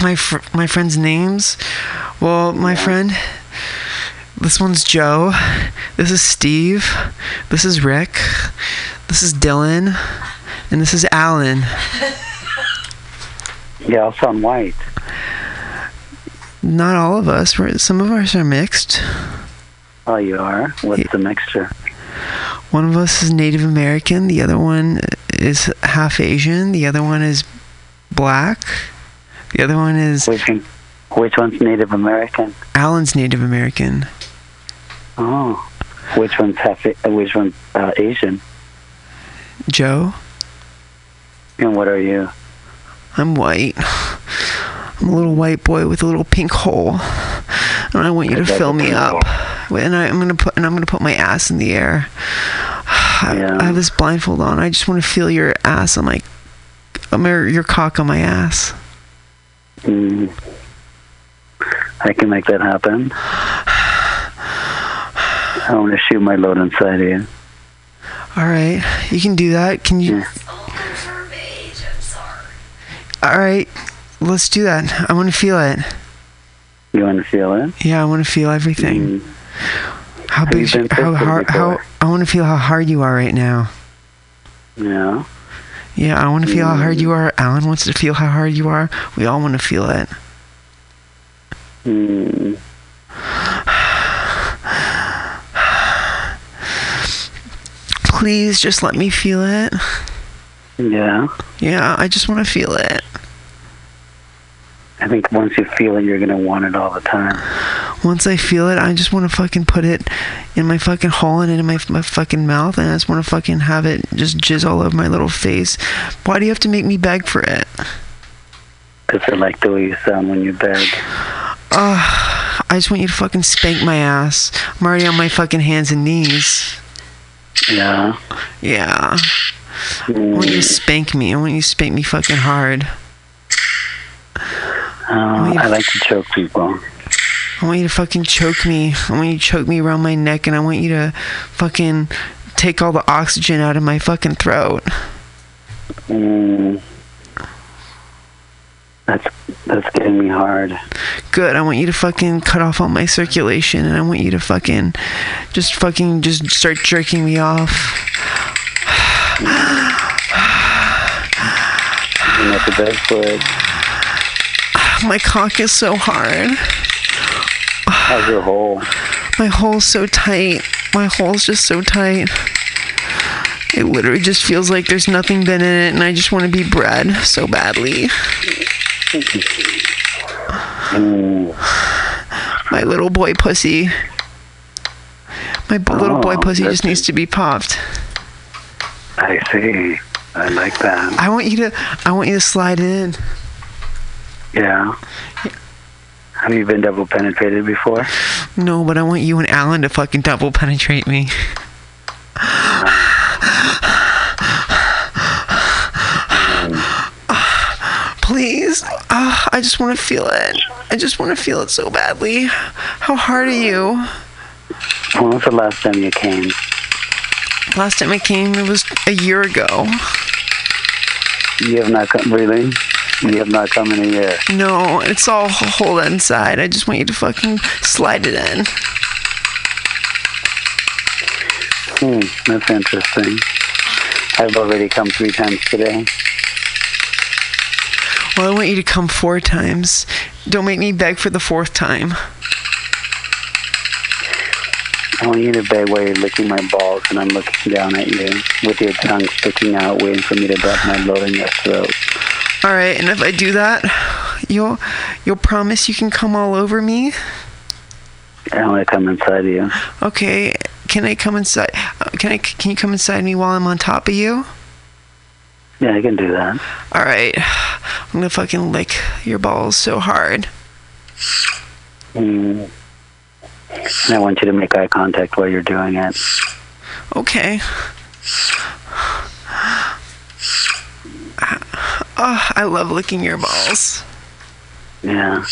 My fr- my friends' names. Well, my friend. This one's Joe. This is Steve. This is Rick. This is Dylan. And this is Alan. [laughs] All sound white. Not all of us. We're, some of us are mixed. Oh, you are? What's the mixture? One of us is Native American. The other one is half Asian. The other one is black. The other one is Which one, which one's Native American? Alan's Native American. Oh, which one's half? uh, Which one's uh, Asian? Joe. And what are you? I'm white. I'm a little white boy with a little pink hole, and I want you to fill me up. And I, I'm gonna put and I'm gonna put my ass in the air. I, I have this blindfold on. I just want to feel your ass on my, um, your your cock on my ass. Mm, I can make that happen. I want to shoot my load inside of you. All right, you can do that. Can you? All right, let's do that. I want to feel it. You want to feel it? Yeah, I want to feel everything. How Have you big? been How hard? How? I want to feel how hard you are right now. Yeah. Yeah, I want to feel how hard you are. Alan wants to feel how hard you are. We all want to feel it. Mm. [sighs] Please just let me feel it. Yeah. Yeah, I just want to feel it. I think once you feel it, you're gonna want it all the time. Once I feel it, I just want to fucking put it in my fucking hole and in my, my fucking mouth, and I just want to fucking have it just jizz all over my little face. Why do you have to make me beg for it? Cause I like the way you sound when you beg. Ugh, I just want you to fucking spank my ass. I'm already on my fucking hands and knees. Yeah. Yeah. I want you to spank me. I want you to spank me fucking hard. Uh, I like to choke people. I want you to fucking choke me. I want you to choke me around my neck, and I want you to fucking take all the oxygen out of my fucking throat. Mm. That's that's getting me hard. Good. I want you to fucking cut off all my circulation, and I want you to fucking just fucking just start jerking me off. You have to beg for. My cock is so hard. How's your hole? My hole's so tight. My hole's just so tight. It literally just feels like there's nothing been in it, and I just want to be bred so badly. My little boy pussy. My b- little boy Oh, pussy just needs to be popped. I see. I like that. I want you to. I want you to slide in. Yeah. Have you been double penetrated before? No, but I want you and Alan to fucking double penetrate me. Please. Ah, I just want to feel it. I just want to feel it so badly. How hard are you? When was the last time you came? Last time I came, it was a year ago. You have not come, really? You have not come in a year. No, it's all hold inside. I just want you to fucking slide it in. Hmm, that's interesting. I've already come three times today. Well, I want you to come four times. Don't make me beg for the fourth time. I want you to beg while you're licking my balls and I'm looking down at you with your tongue sticking out, waiting for me to drop my load in your throat. All right, and if I do that, you'll you'll promise you can come all over me. I want to come inside of you. Okay, can I come inside? uh, Can I? Can you come inside me while I'm on top of you? Yeah, I can do that. All right, I'm gonna fucking lick your balls so hard. Mm. And I want you to make eye contact while you're doing it. Okay. Oh, I love licking your balls. Yeah.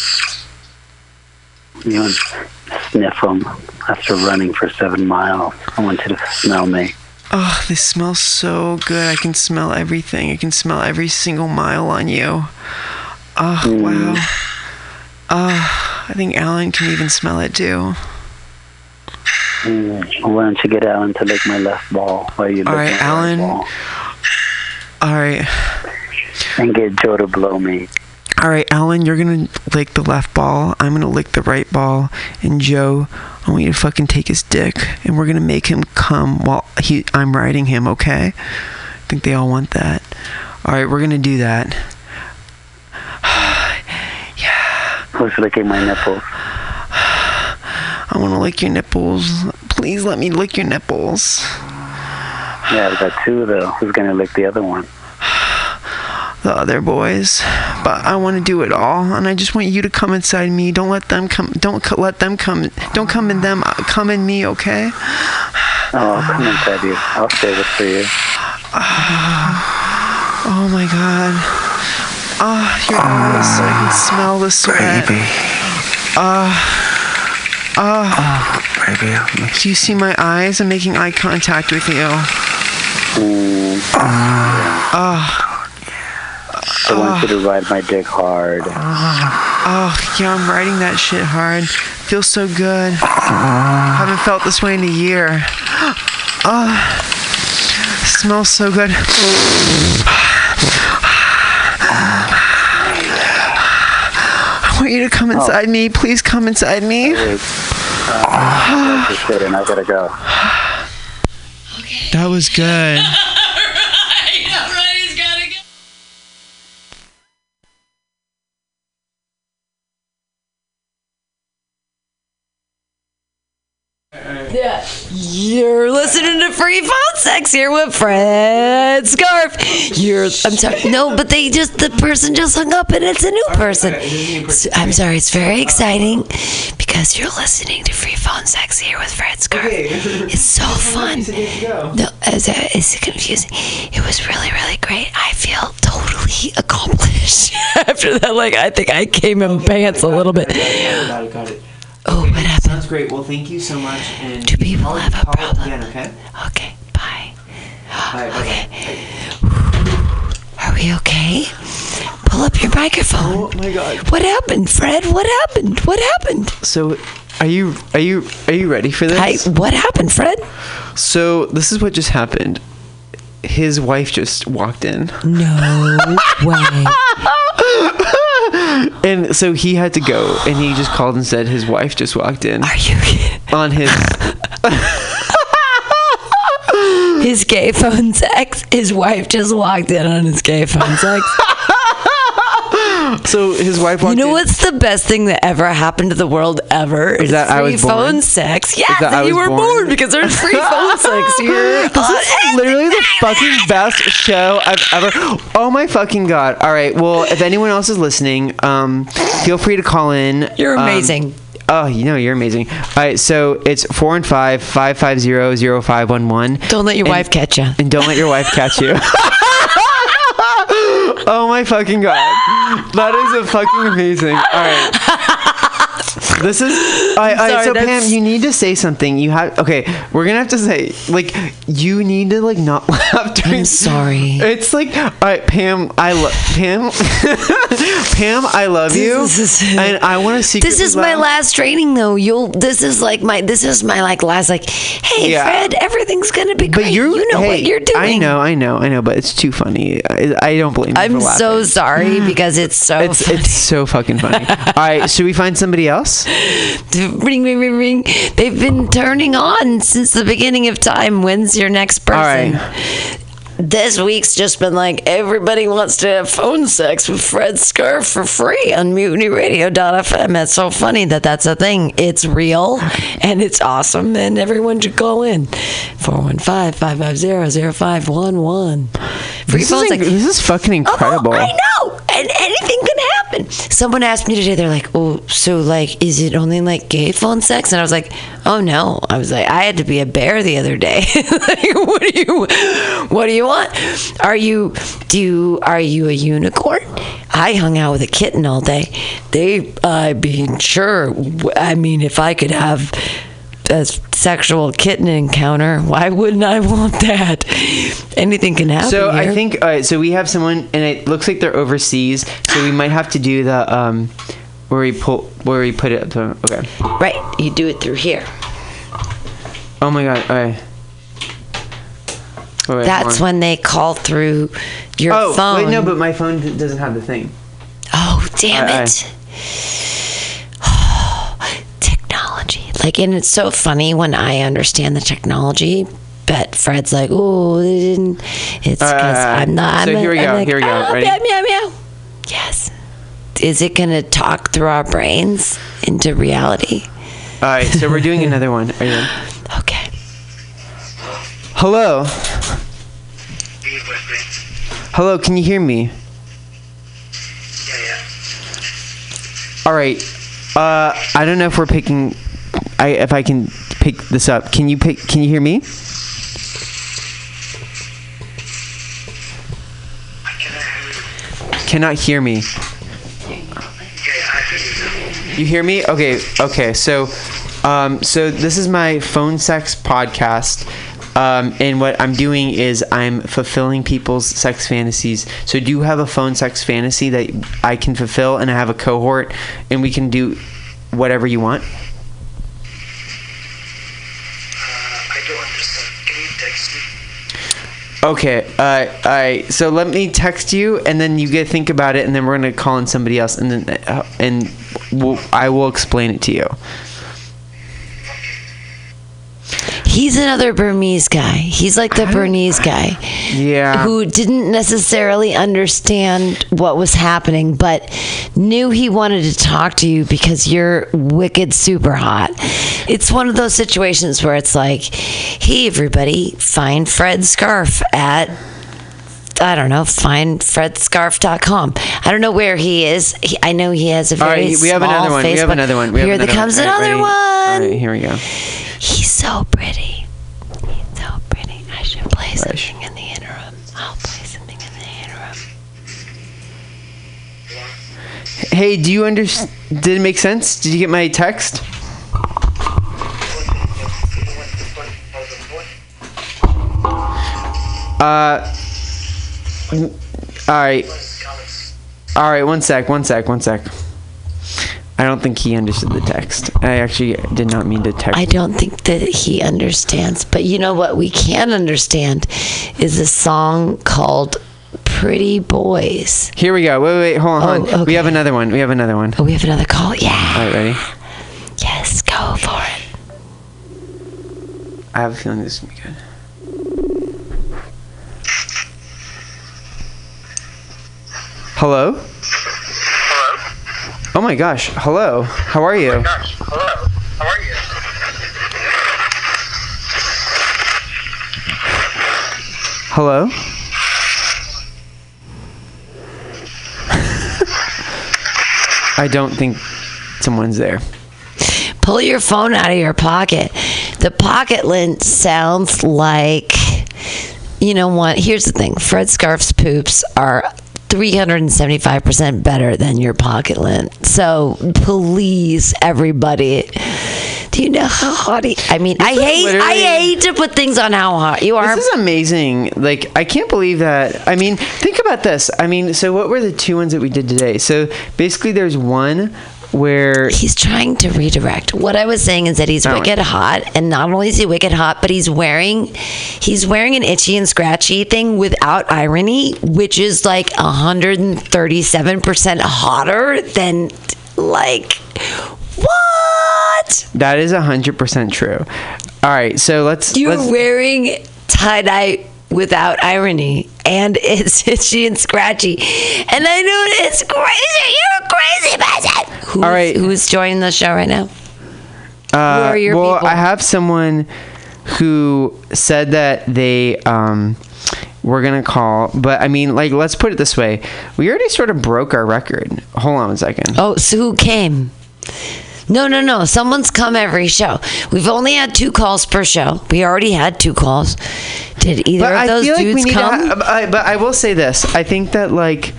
You want to sniff them after running for seven miles. I want you to smell me. Oh, they smell so good. I can smell everything. I can smell every single mile on you. Oh, wow. Oh, I think Alan can even smell it too. Mm. Why don't you get Alan to lick my left ball while you All right, Alan. All right. And get Joe to blow me. All right, Alan, you're gonna lick the left ball. I'm gonna lick the right ball, and Joe, I want you to fucking take his dick, and we're gonna make him come while he I'm riding him. Okay? I think they all want that. All right, we're gonna do that. Who's licking my nipples? [sighs] I want to lick your nipples. Please let me lick your nipples. Yeah, I've got two though. Who's gonna lick the other one? [sighs] the other boys, but I want to do it all, and I just want you to come inside me. Don't let them come. Don't co- let them come. Don't come in them. uh, Come in me, okay? Oh, I'll come inside you. I'll save it for you. [sighs] Oh my god. Ah, your eyes, so I can smell the sweat. Baby. Ah. Ah. Baby. Do you see my eyes? I'm making eye contact with you. Mm, Ah. I want you to ride my dick hard. Oh, yeah, I'm riding that shit hard. Feels so good. Haven't felt this way in a year. Oh, smells so good. Want you to come inside me. Please come inside me. Wait. Uh, that's just it, I gotta go. That was good. [sighs] [laughs] Yeah. You're listening to Free Phone Sex here with Fred Scarf. You're I'm sorry. No, but they just the person just hung up and it's a new person. So- I'm sorry, it's very exciting because you're listening to Free Phone Sex here with Fred Scarf. It's so fun. No, it's confusing. It was really, really great. I feel totally accomplished [laughs] after that. Like I think I came in pants a little bit. Got it, got it. Oh, what happened? Sounds great. Well, thank you so much. And Do people have a problem? Again, okay? Okay, bye. All right, bye-bye. Are we okay? Pull up your microphone. Oh my god. What happened, Fred? What happened? What happened? So, are you are you are you ready for this? Hi, what happened, Fred? So this is what just happened. His wife just walked in. No way. [laughs] And so he had to go and he just called and said his wife just walked in Are you kidding? on his [laughs] His gay phone sex. His wife just walked in on his gay phone sex. [laughs] [gasps] So his wife You know in. what's the best thing that ever happened to the world ever? Is that I free was born? phone sex. Yeah, that that, you were born? born because there's free phone [laughs] sex here. This is literally the fucking best show I've ever. Oh my fucking god! All right, well, if anyone else is listening, um, feel free to call in. You're Um, amazing. oh, you know you're amazing. All right, so it's four and five five five zero zero five one one. Don't let your And- wife catch you. and don't let your wife catch you. [laughs] oh my fucking god. That is a fucking amazing. All right. [laughs] This is I, I so that's- Pam, you need to say something. You have okay. We're gonna have to say like you need to like not [laughs] laugh. During, I'm sorry. It's like all right, Pam. I love Pam. [laughs] Pam, I love you, This is- and I want to see. This is my last training though. You'll this is like my this is my like last like hey Yeah. Fred, everything's gonna be great. But you know hey, what you're doing. I know, I know, I know, but it's too funny. I, I don't blame you I'm so sorry because it's so It's funny. it's so fucking funny. [laughs] All right, should we find somebody else? Ring ring ring ring. They've been turning on since the beginning of time. When's your next person? All right. This week's just been like everybody wants to have phone sex with Fred Scarf for free on MutinyRadio.fm. It's so funny that that's a thing. It's real and it's awesome, and everyone should call in 415-550-0511. Free This phone is, sex. this is fucking incredible. Oh, I know, and anything can happen. Someone asked me today. They're like, "Oh, so like, is it only like gay phone sex?" And I was like, "Oh no." I was like, "I had to be a bear the other day. [laughs] like, what do you, what do you want? Are you, do you, are you a unicorn?" I hung out with a kitten all day. They, I mean, sure. I mean, if I could have a sexual kitten encounter, why wouldn't I want that? Anything can happen. So I think all right. So we have someone, and it looks like they're overseas. So we might have to do the um, where we pull, where we put it. To, okay. right. You do it through here. Oh my god. All right. Wait, That's when they call through your Oh phone. wait, no, but my phone doesn't have the thing. oh, damn I- I- it. technology. Like, and it's so funny when I understand the technology. But Fred's like, oh. It's because Uh, I'm not. so I'm here we I'm go, like, here we go. "Oh, Ready? Meow, meow, meow. Yes. Is it going to talk through our brains into reality? All right, so we're doing [laughs] another one. Are you ready? Okay. Hello. Hello, can you hear me? Yeah, yeah. All right. Uh, I don't know if we're picking. I if I can pick this up. Can you pick? Can you hear me? Cannot hear me. You hear me? Okay. Okay. So, um, so this is my phone sex podcast. Um, and what I'm doing is I'm fulfilling people's sex fantasies. So, do you have a phone sex fantasy that I can fulfill? And I have a cohort, and we can do whatever you want. Okay. Uh, all right. So let me text you, and then you get think about it, and then we're gonna call in somebody else, and then uh, and we'll, I will explain it to you. He's another Burmese guy. He's like the Burmese guy. Yeah. Who didn't necessarily understand what was happening, but knew he wanted to talk to you because you're wicked super hot. It's one of those situations where it's like, hey, everybody, find Fred Scarf at. I don't know. Find fredscarf.com. I don't know where he is. He, I know he has a very right. We have small another one. We have another one. We have here another comes one. Another ready? one. All right. Here we go. He's so pretty. He's so pretty. I should play something in the interim. I'll play something in the interim. Hey, do you understand? Did it make sense? Did you get my text? Uh. All right. All right. One sec. One sec. One sec. I don't think he understood the text. I actually did not mean to text. I don't think that he understands, but you know what we can understand is a song called Pretty Boys. Here we go. Wait, wait, wait. Hold on. Oh, We have another one. We have another one. Oh, we have another call? Yeah. All right. Ready? Yes, go for it. I have a feeling this is gonna be good. Hello? Hello? Oh my gosh. Hello. How are you? Oh my gosh. Hello. How are you? Hello? [laughs] I don't think someone's there. Pull your phone out of your pocket. The pocket lint sounds like, you know what? Here's the thing Fred Scarf's poops are 375% better than your pocket lint. So please, everybody. Do you know how hot he? I mean, I hate. I hate to put things on how hot you are. This is amazing. Like, I can't believe that. I mean, think about this. I mean, so what were the two ones that we did today? So basically, there's one where he's trying to redirect. What I was saying is that he's Oh. wicked hot, and not only is he wicked hot, but he's wearing he's wearing an itchy and scratchy thing without irony, which is like 137 percent hotter than like what? that is hundred percent true. All right, so let's. You're let's, wearing tie dye without irony, and it's [laughs] itchy and scratchy, and I know it's crazy. You're a crazy person. Who's, All right. who's joining the show right now? Uh, Who are your well, people? I have someone who said that they um, were gonna call, but I mean, like, let's put it this way: we already sort of broke our record. Hold on a second. Oh, so who came? No, no, no. Someone's come every show. We've only had two calls per show. We already had two calls. Did either But of those like dudes need come? Ha- I, but I will say this: I think that like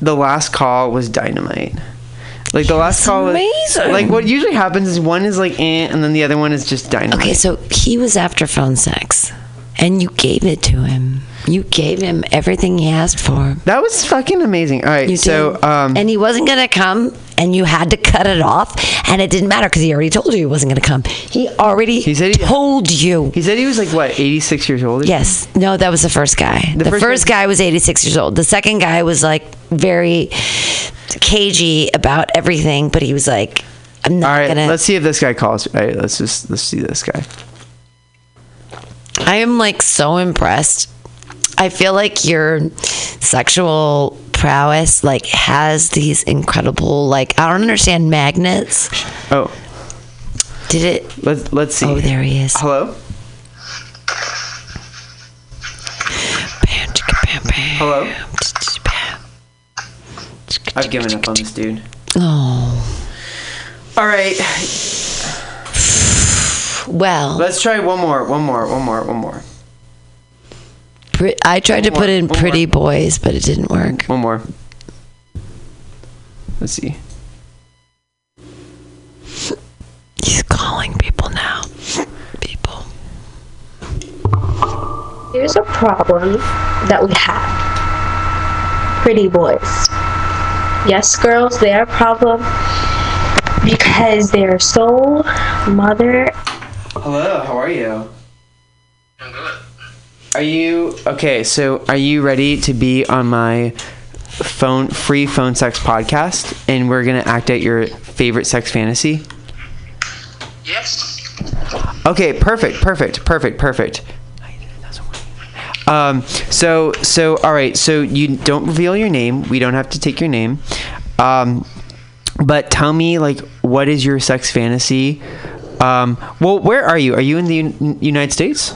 the last call was dynamite. Like the last call amazing. like what usually happens is one is like eh, and then the other one is just dynamite. okay, so he was after phone sex, and you gave it to him. You gave him everything he asked for. That was fucking amazing. All right, You so um, and he wasn't gonna come, and you had to cut it off, and it didn't matter because he already told you he wasn't gonna come. He already He said he- told you. he said he was like what, 86 years old? Yes. No, that was the first guy. The, The first, first guy was 86 years old. The second guy was like very cagey about everything, but he was like, "I'm not All right, gonna." let's see if this guy calls. All right, let's just let's see this guy. I am like so impressed. I feel like your sexual prowess like has these incredible like I don't understand magnets. Oh, Did it? let's let's see. Oh, there he is. Hello. Hello. I've given up on this dude. Oh. All right, Well, let's try one more, one more, one more, one more, pre- I tried to One put more, in one pretty boys, but it didn't work. one more. Let's see. He's calling people now. People. Here's a problem that we have. Pretty boys. Yes, girls, they're a problem because they're so mother. Hello, how are you? Are you okay? So, are you ready to be on my phone free phone sex podcast? And we're gonna act out your favorite sex fantasy. Yes. Okay, perfect, perfect, perfect, perfect. Um, so, so, all right. So you don't reveal your name. We don't have to take your name. Um, but tell me, like, what is your sex fantasy? Um, well, where are you? Are you in the Un- United States?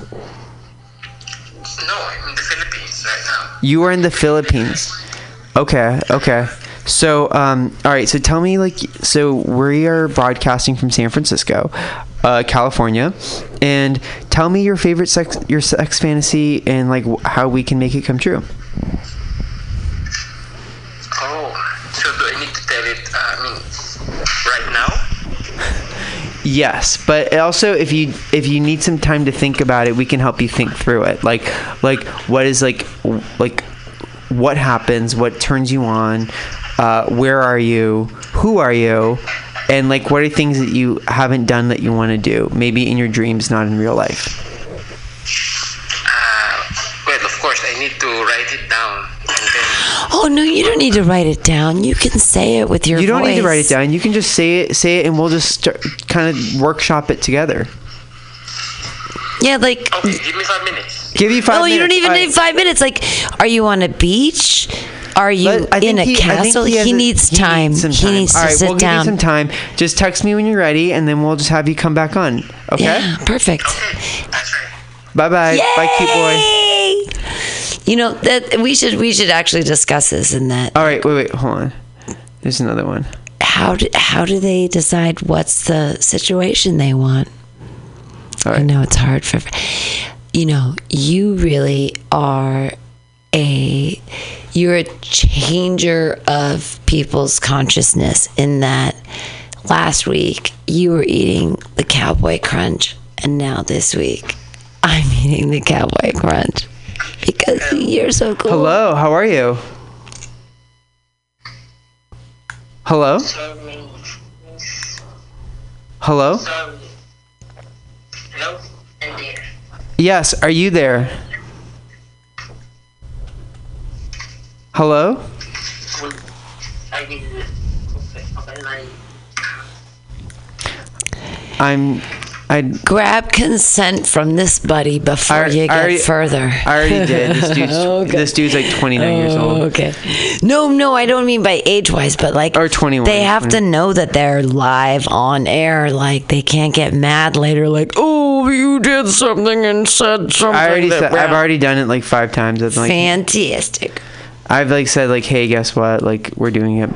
No, I'm in the Philippines right now. You are in the Philippines. Okay, okay. So, um, all right. So tell me, like, so we are broadcasting from San Francisco, uh, California, and tell me your favorite sex, your sex fantasy, and like how we can make it come true. Oh, so do I need to tell it? Uh, I mean, right now? Yes, but also if you if you need some time to think about it, we can help you think through it. Like like what is like like what happens, what turns you on, uh, where are you, who are you, and like what are things that you haven't done that you want to do, maybe in your dreams, not in real life. Oh no, you don't need to write it down. You can say it with your You don't need to write it down. You can just say it, say it, and we'll just start, kind of workshop it together. Yeah, like okay, give me five minutes. Give you five Oh, you don't even All need right. five minutes. Like, are you on a beach? Are you in a he- castle? He, has a- needs he time. He needs to All right, sit we'll down. give you some time. Just text me when you're ready, and then we'll just have you come back on. Okay. Yeah, perfect. That's right. Bye bye. Bye, cute boy. You know that we should we should actually discuss this in that. All right. Wait. Wait. Hold on. There's another one. How do, how do they decide what's the situation they want? All I know it's hard for you know you really are a you're a changer of people's consciousness in that last week you were eating the cowboy crunch and now this week I'm eating the cowboy crunch because you're so cool. Hello. How are you? Hello. Hello. Hello? Yes. Are you there? Hello. I did okay, line. I'm. I. Grab consent from this buddy before I- you get already- further. I already did. [laughs] This dude's. Okay. This dude's like 29 years old. Oh, okay. No, no, I don't mean by age wise, but like Or 21. they have to know that they're live on air. Like they can't get mad later. Like, oh, you did something and said something. I already. that Said, I've already done it like five times. I'm like, fantastic. I've like said like, hey, guess what? Like we're doing it.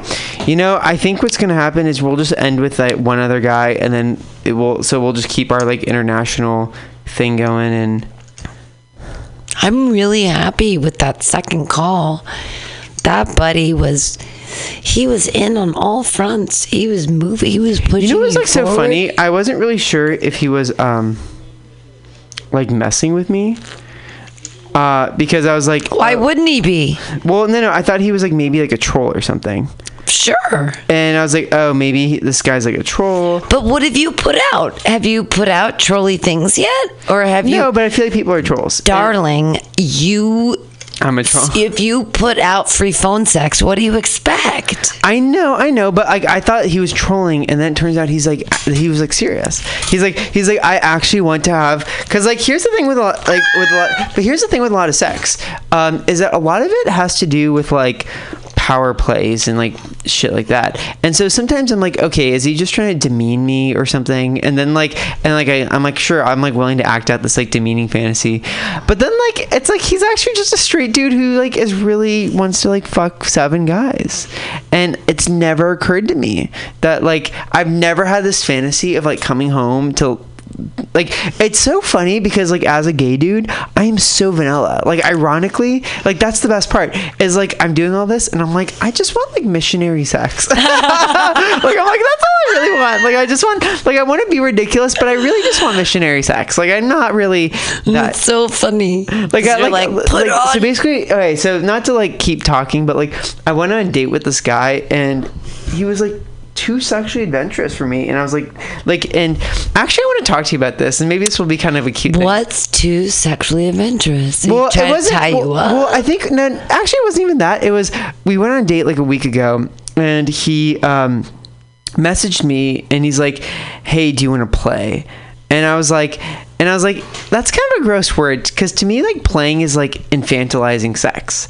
You know, I think what's gonna happen is we'll just end with like one other guy, and then it will. So we'll just keep our like international thing going, and I'm really happy with that second call. That buddy was. He was in on all fronts. He was moving. He was pushing. you know what's like so funny? I wasn't really sure if he was um like messing with me. Uh, because I was like, Why uh, wouldn't he be? well, no, no, I thought he was like maybe like a troll or something, Sure. and I was like, oh, maybe he, this guy's like a troll. But what have you put out? Have you put out trolly things yet? Or have you No, but I feel like people are trolls. darling, you I'm a troll. If you put out free phone sex, what do you expect? I know, I know, but I, I thought he was trolling, and then it turns out he's like he was like serious. He's like he's like I actually want to have because like here's the thing with a lot like with a lot, but here's the thing with a lot of sex, um, is that a lot of it has to do with like power plays and like shit like that. And so sometimes I'm like, okay, is he just trying to demean me or something? And then like and like I, I'm like, sure, I'm like willing to act out this like demeaning fantasy. But then like it's like he's actually just a straight dude who like is really wants to like fuck seven guys. And it's never occurred to me that like I've never had this fantasy of like coming home to like it's so funny because like as a gay dude i am so vanilla. Like ironically like that's the best part is like i'm doing all this and i'm like i just want like missionary sex. [laughs] Like i'm like that's all i really want. Like i just want like i want to be ridiculous but i really just want missionary sex. Like i'm not really that That's so funny. like, I, like, like, put like, so basically okay so not to like keep talking but like i went on a date with this guy and he was like too sexually adventurous for me and i was like like and actually i want to talk to you about this and maybe this will be kind of a cute thing. What's too sexually adventurous? Are well, it wasn't. to tie well, well, I think no. Actually, it wasn't even that. It was we went on a date like a week ago, and he um, messaged me, and he's like, "Hey, do you want to play?" And I was like, and I was like, that's kind of a gross word because to me, like playing is like infantilizing sex.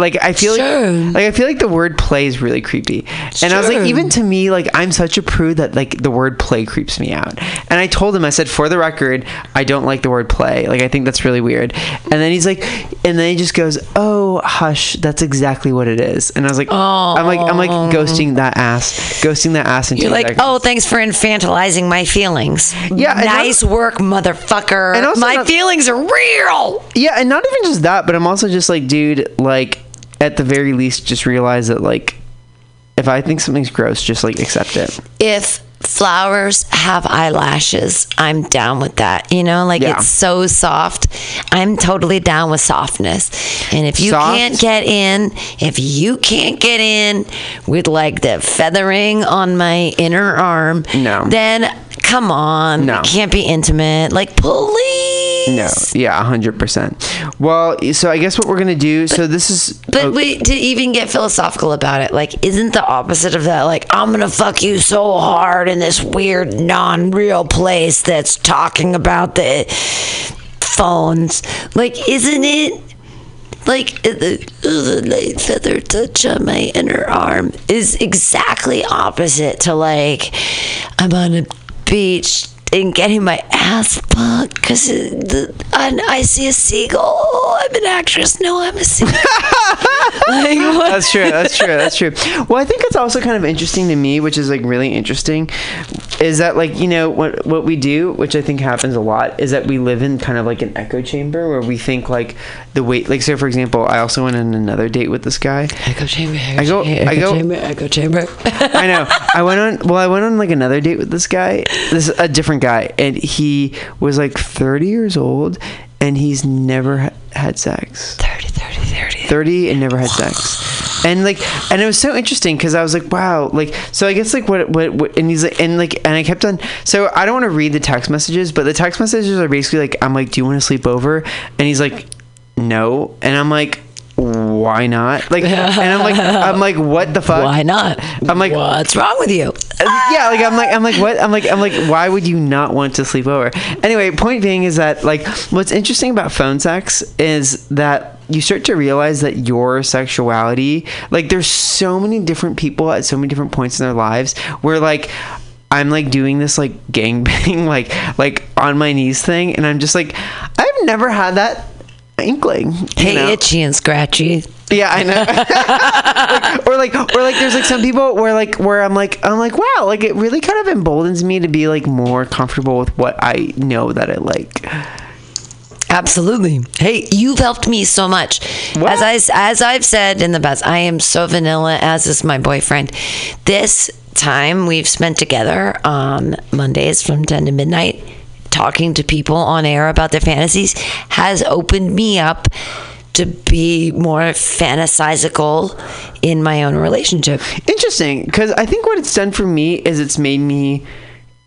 Like I feel Sure. like, like I feel like the word play is really creepy, and I was like, even to me, like I'm such a prude that like the word play creeps me out. And I told him, I said, for the record, I don't like the word play. Like I think that's really weird. And then he's like, and then he just goes, oh hush, that's exactly what it is. And I was like, oh. I'm like, I'm like ghosting that ass, ghosting that ass. Into You're like, oh, thanks for infantilizing my feelings. Yeah, nice work, motherfucker. And also my not- feelings are real. Yeah, and not even just that, but I'm also just like, dude, like at the very least, just realize that like if I think something's gross, just like accept it. If flowers have eyelashes, I'm down with that. You know, like Yeah. it's so soft. I'm totally down with softness. And if you Soft? can't get in, if you can't get in with like the feathering on my inner arm, No. then come on. No. It can't be intimate. Like, please. No, yeah, hundred percent. Well, so I guess what we're gonna do. So this is. But oh, wait, to even get philosophical about it, like, isn't the opposite of that? Like, I'm gonna fuck you so hard in this weird, non-real place that's talking about the phones. Like, isn't it? Like uh, the, uh, the light feather touch on my inner arm is exactly opposite to like I'm on a beach and getting my ass fucked because I, I see a seagull. Oh, I'm an actress. No, I'm a seagull. [laughs] like, what? that's true. That's true. That's true. Well, I think it's also kind of interesting to me, which is like really interesting, is that like you know what what we do, which I think happens a lot, is that we live in kind of like an echo chamber where we think like the way, like so for example, I also went on another date with this guy. Echo chamber. Echo I go. chamber, I go. chamber. Echo chamber. I know. I went on. Well, I went on like another date with this guy. This a different guy, and he was like 30 years old, and he's never ha- had sex. 30, 30, 30. 30 and never had sex. And like, and it was so interesting because I was like, wow, like, so I guess like what, what, what, and he's like, and like, and I kept on, so I don't want to read the text messages, but the text messages are basically like, I'm like, do you want to sleep over? And he's like, no. And I'm like, why not? Like, [laughs] and I'm like, I'm like, what the fuck? Why not? I'm like, What's wrong with you? yeah, like I'm like I'm like what I'm like I'm like why would you not want to sleep over? Anyway, point being is that like what's interesting about phone sex is that you start to realize that your sexuality, like there's so many different people at so many different points in their lives where like I'm like doing this like [laughs] gangbang like like on my knees thing and I'm just like I've never had that inkling. Hey, know? itchy and scratchy. Yeah, I know. Like, [laughs] or like, or like, there's like some people where like, where I'm like, I'm like, wow, like it really kind of emboldens me to be like more comfortable with what I know that I like. Absolutely. Hey, you've helped me so much. As I as I've said in the past, I am so vanilla. As is my boyfriend. This time we've spent together on Mondays from ten to midnight, talking to people on air about their fantasies, has opened me up to be more fantasizical in my own relationship. Interesting, because I think what it's done for me is it's made me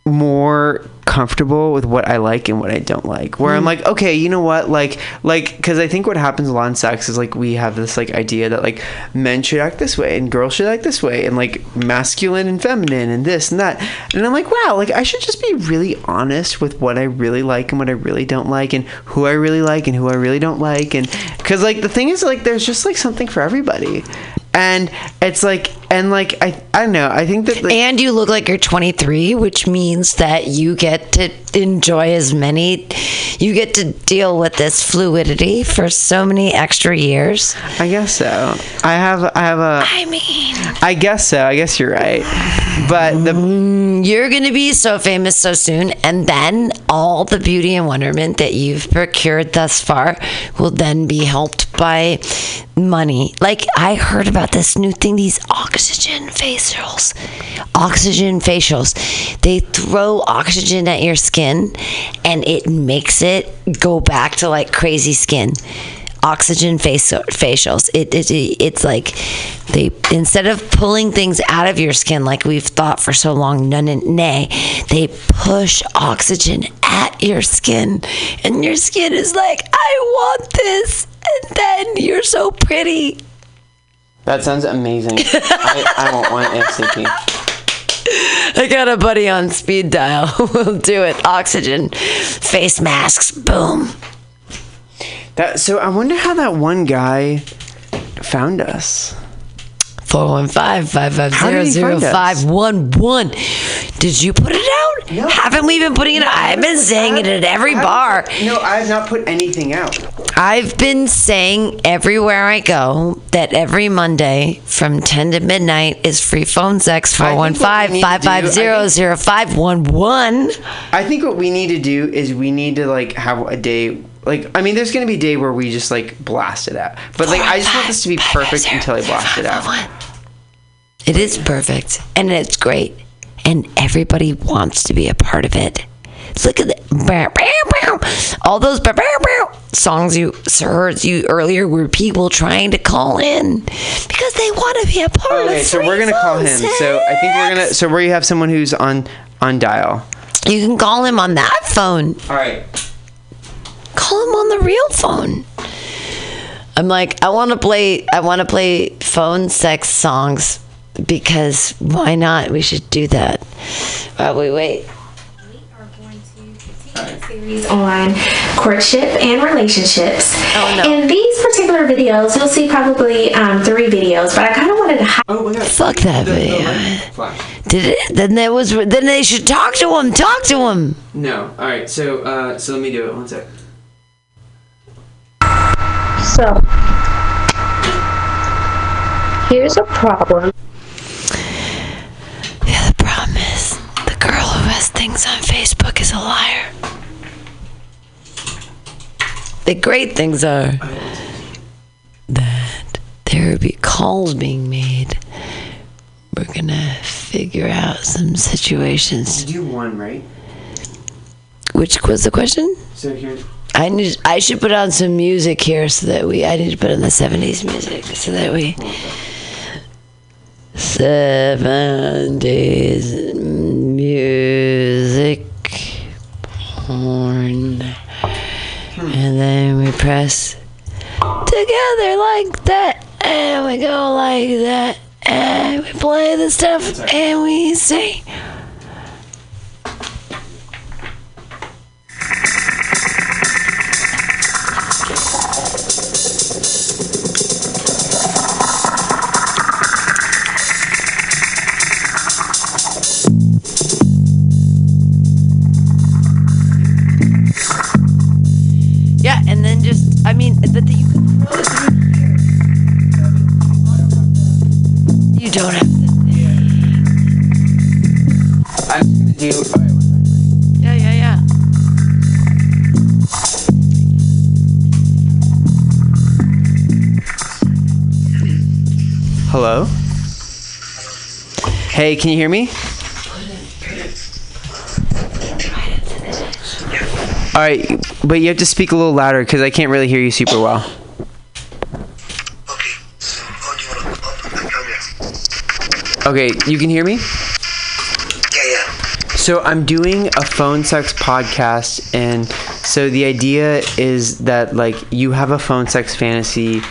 more comfortable with what I like and what I don't like. Where I'm Mm. like, okay, you know what? Like, like, because I think what happens a lot in sex is like we have this like idea that like men should act this way and girls should act this way and like masculine and feminine and this and that. And I'm like, wow, like I should just be really honest with what I really like and what I really don't like and who I really like and who I really don't like. And because like the thing is like there's just like something for everybody. And it's like, and like, I, I don't know. I think that, like, and you look like you're 23, which means that you get to enjoy as many, you get to deal with this fluidity for so many extra years. I guess so. I have I have a I mean I guess so. I guess you're right. But the mm, you're going to be so famous so soon and then all the beauty and wonderment that you've procured thus far will then be helped by money. Like I heard about this new thing these oxygen facials. Oxygen facials. They throw oxygen at your skin and it makes it go back to like crazy skin oxygen face facials. It, it it's like they instead of pulling things out of your skin like we've thought for so long, none and nay, they push oxygen at your skin, and your skin is like, I want this, and then you're so pretty. That sounds amazing. I, I want one ASAP. I got a buddy on speed dial. [laughs] we'll do it. Oxygen, face masks, boom. That so I wonder how that one guy found us. 415-550-0511. Did you put it out? Haven't we been putting it out? I've been saying it at every bar. No, I have not put anything out. I've been saying everywhere I go that every Monday from 10 to midnight is free phone sex I think what we need to do- I think- 415-550-0511. I think what we need to do is we need to like have a day like I mean there's gonna be a day where we just like blast it out. But like I just want this to be perfect until I blast it out. It is perfect and it's great and everybody wants to be a part of it. Look at that. All those songs you heard you earlier were people trying to call in because they want to be a part of it. Okay, so we're gonna call him. So I think we're gonna so where you have someone who's on on dial. You can call him on that phone. All right. Call him on the real phone. I'm like, I want to play. I want to play phone sex songs because why not? We should do that. While we wait. We are going to continue a series on courtship and relationships. Oh, no. In these particular videos, you'll see probably um, three videos, but I kind of wanted to. Hi- oh, Fuck that video. Did it? Then there was. Then they should talk to him. Talk to him. No. All right. So uh so let me do it. One sec. So, here's a problem. Yeah, the problem is the girl who has things on Facebook is a liar. The great things are that there will be calls being made. We're gonna figure out some situations. Do one right. Which was the question? So here. I need. I should put on some music here so that we. I need to put on the '70s music so that we. '70s music, porn, hmm. and then we press together like that, and we go like that, and we play the stuff, and we sing. Hey, can you hear me? All right, but you have to speak a little louder because I can't really hear you super well. Okay, you can hear me? Yeah, yeah. So I'm doing a phone sex podcast, and so the idea is that like you have a phone sex fantasy,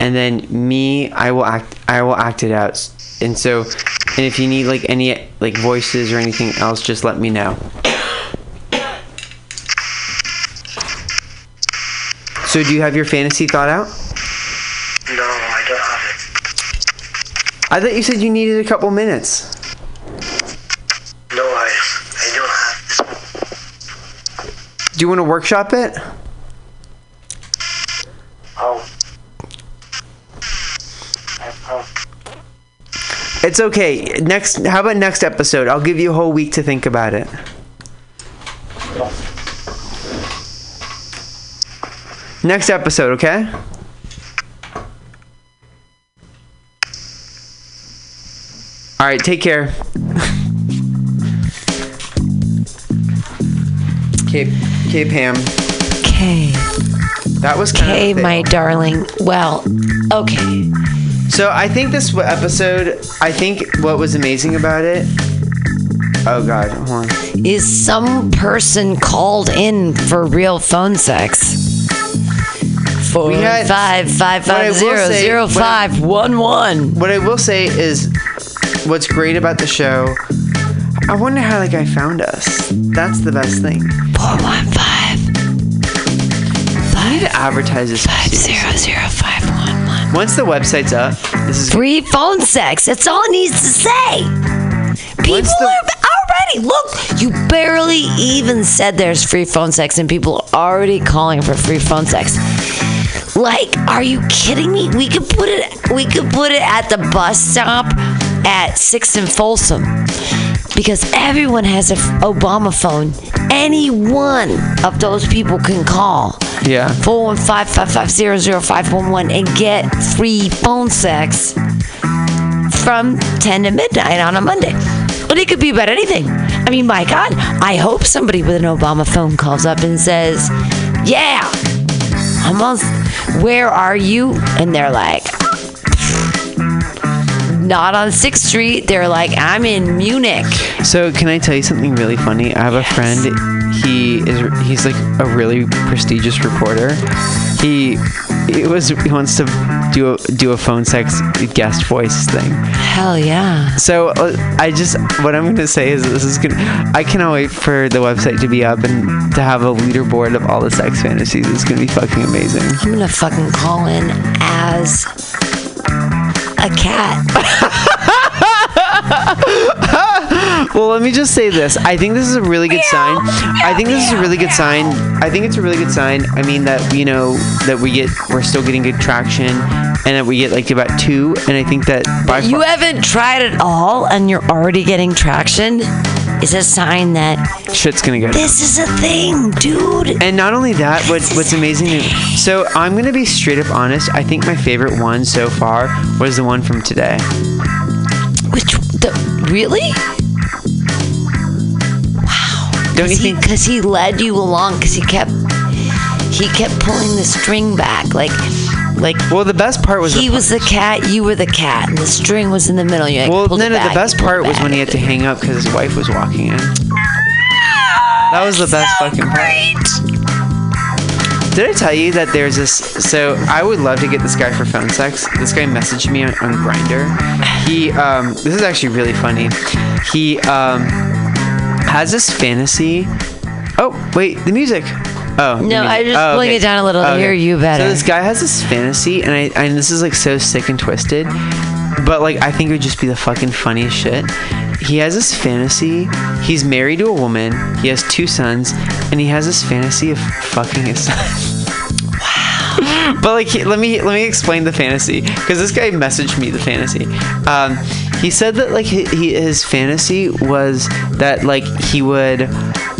and then me, I will act, I will act it out. And so, and if you need like any like voices or anything else, just let me know. So do you have your fantasy thought out? No, I don't have it. I thought you said you needed a couple minutes. No, I, I don't have. It. Do you want to workshop it? It's okay. Next, how about next episode? I'll give you a whole week to think about it. Next episode, okay? All right, take care. Okay, okay, Pam. Okay. That was of my darling. Well, okay. So I think this episode, I think what was amazing about it. Oh God, hold on. Is some person called in for real phone sex? Four We had- five five what I five say- I- five one one. What I will say is, what's great about the show. I wonder how that guy found us. That's the best thing. Four one five. I need to advertise this. Five zero zero five. Once the website's up, this is Free phone sex. That's all it needs to say. People the- are already look. You barely even said there's free phone sex, and people are already calling for free phone sex. Like, are you kidding me? We could put it. We could put it at the bus stop at Sixth and Folsom because everyone has a f- Obama phone. Any one of those people can call. Yeah. 415-550-0511 and get free phone sex from 10 to midnight on a Monday. But it could be about anything. I mean, my God, I hope somebody with an Obama phone calls up and says, Yeah, I'm on, where are you? And they're like, Not on 6th Street. They're like, I'm in Munich. So can I tell you something really funny? I have a friend. He is he's like a really prestigious reporter. He he was he wants to do a, do a phone sex guest voice thing. Hell yeah. So uh, I just what I'm gonna say is this is gonna I cannot wait for the website to be up and to have a leaderboard of all the sex fantasies. It's gonna be fucking amazing. I'm gonna fucking call in as a cat. [laughs] Well, let me just say this. I think this is a really good sign. I think this is a really good sign. I think it's a really good sign. I mean that you know that we get we're still getting good traction, and that we get like about two. And I think that by you far, haven't tried it all and you're already getting traction is a sign that shit's gonna go. down. this is a thing, dude. And not only that, what, what's amazing. So I'm gonna be straight up honest. I think my favorite one so far was the one from today. Which the really? Don't you think? Because he led you along. Because he kept he kept pulling the string back, like like. Well, the best part was he was the cat, you were the cat, and the string was in the middle. You like, well, no, no. back, The best part was when he had to hang up because his wife was walking in. That was the best fucking part. Did I tell you that there's this? So I would love to get this guy for phone sex. This guy messaged me on, on Grindr. He, um, this is actually really funny. He um, has this fantasy. Oh wait, the music. Oh No, I just Oh, pulling okay. it down a little to Okay. hear you better. So this guy has this fantasy, and I and this is like so sick and twisted, but like I think it would just be the fucking funniest shit. He has this fantasy. He's married to a woman. He has two sons, and he has this fantasy of fucking his [laughs] son. Wow. [laughs] but like, he- let me let me explain the fantasy because this guy messaged me the fantasy. Um, he said that like he, he his fantasy was that like he would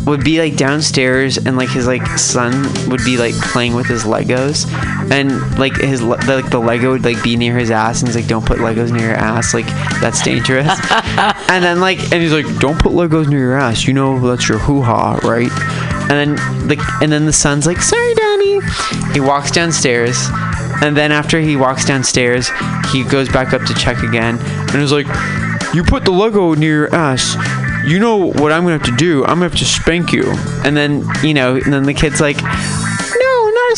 would be like downstairs and like his like son would be like playing with his Legos. And like his the, like the Lego would like be near his ass and he's like don't put Legos near your ass. Like that's dangerous. [laughs] And then like and he's like don't put Legos near your ass. You know that's your hoo ha right? And then like and then the son's like sorry Danny. He walks downstairs and then after he walks downstairs he goes back up to check again and is like you put the Lego near your ass you know what I'm gonna have to do? I'm gonna have to spank you. And then, you know, and then the kid's like,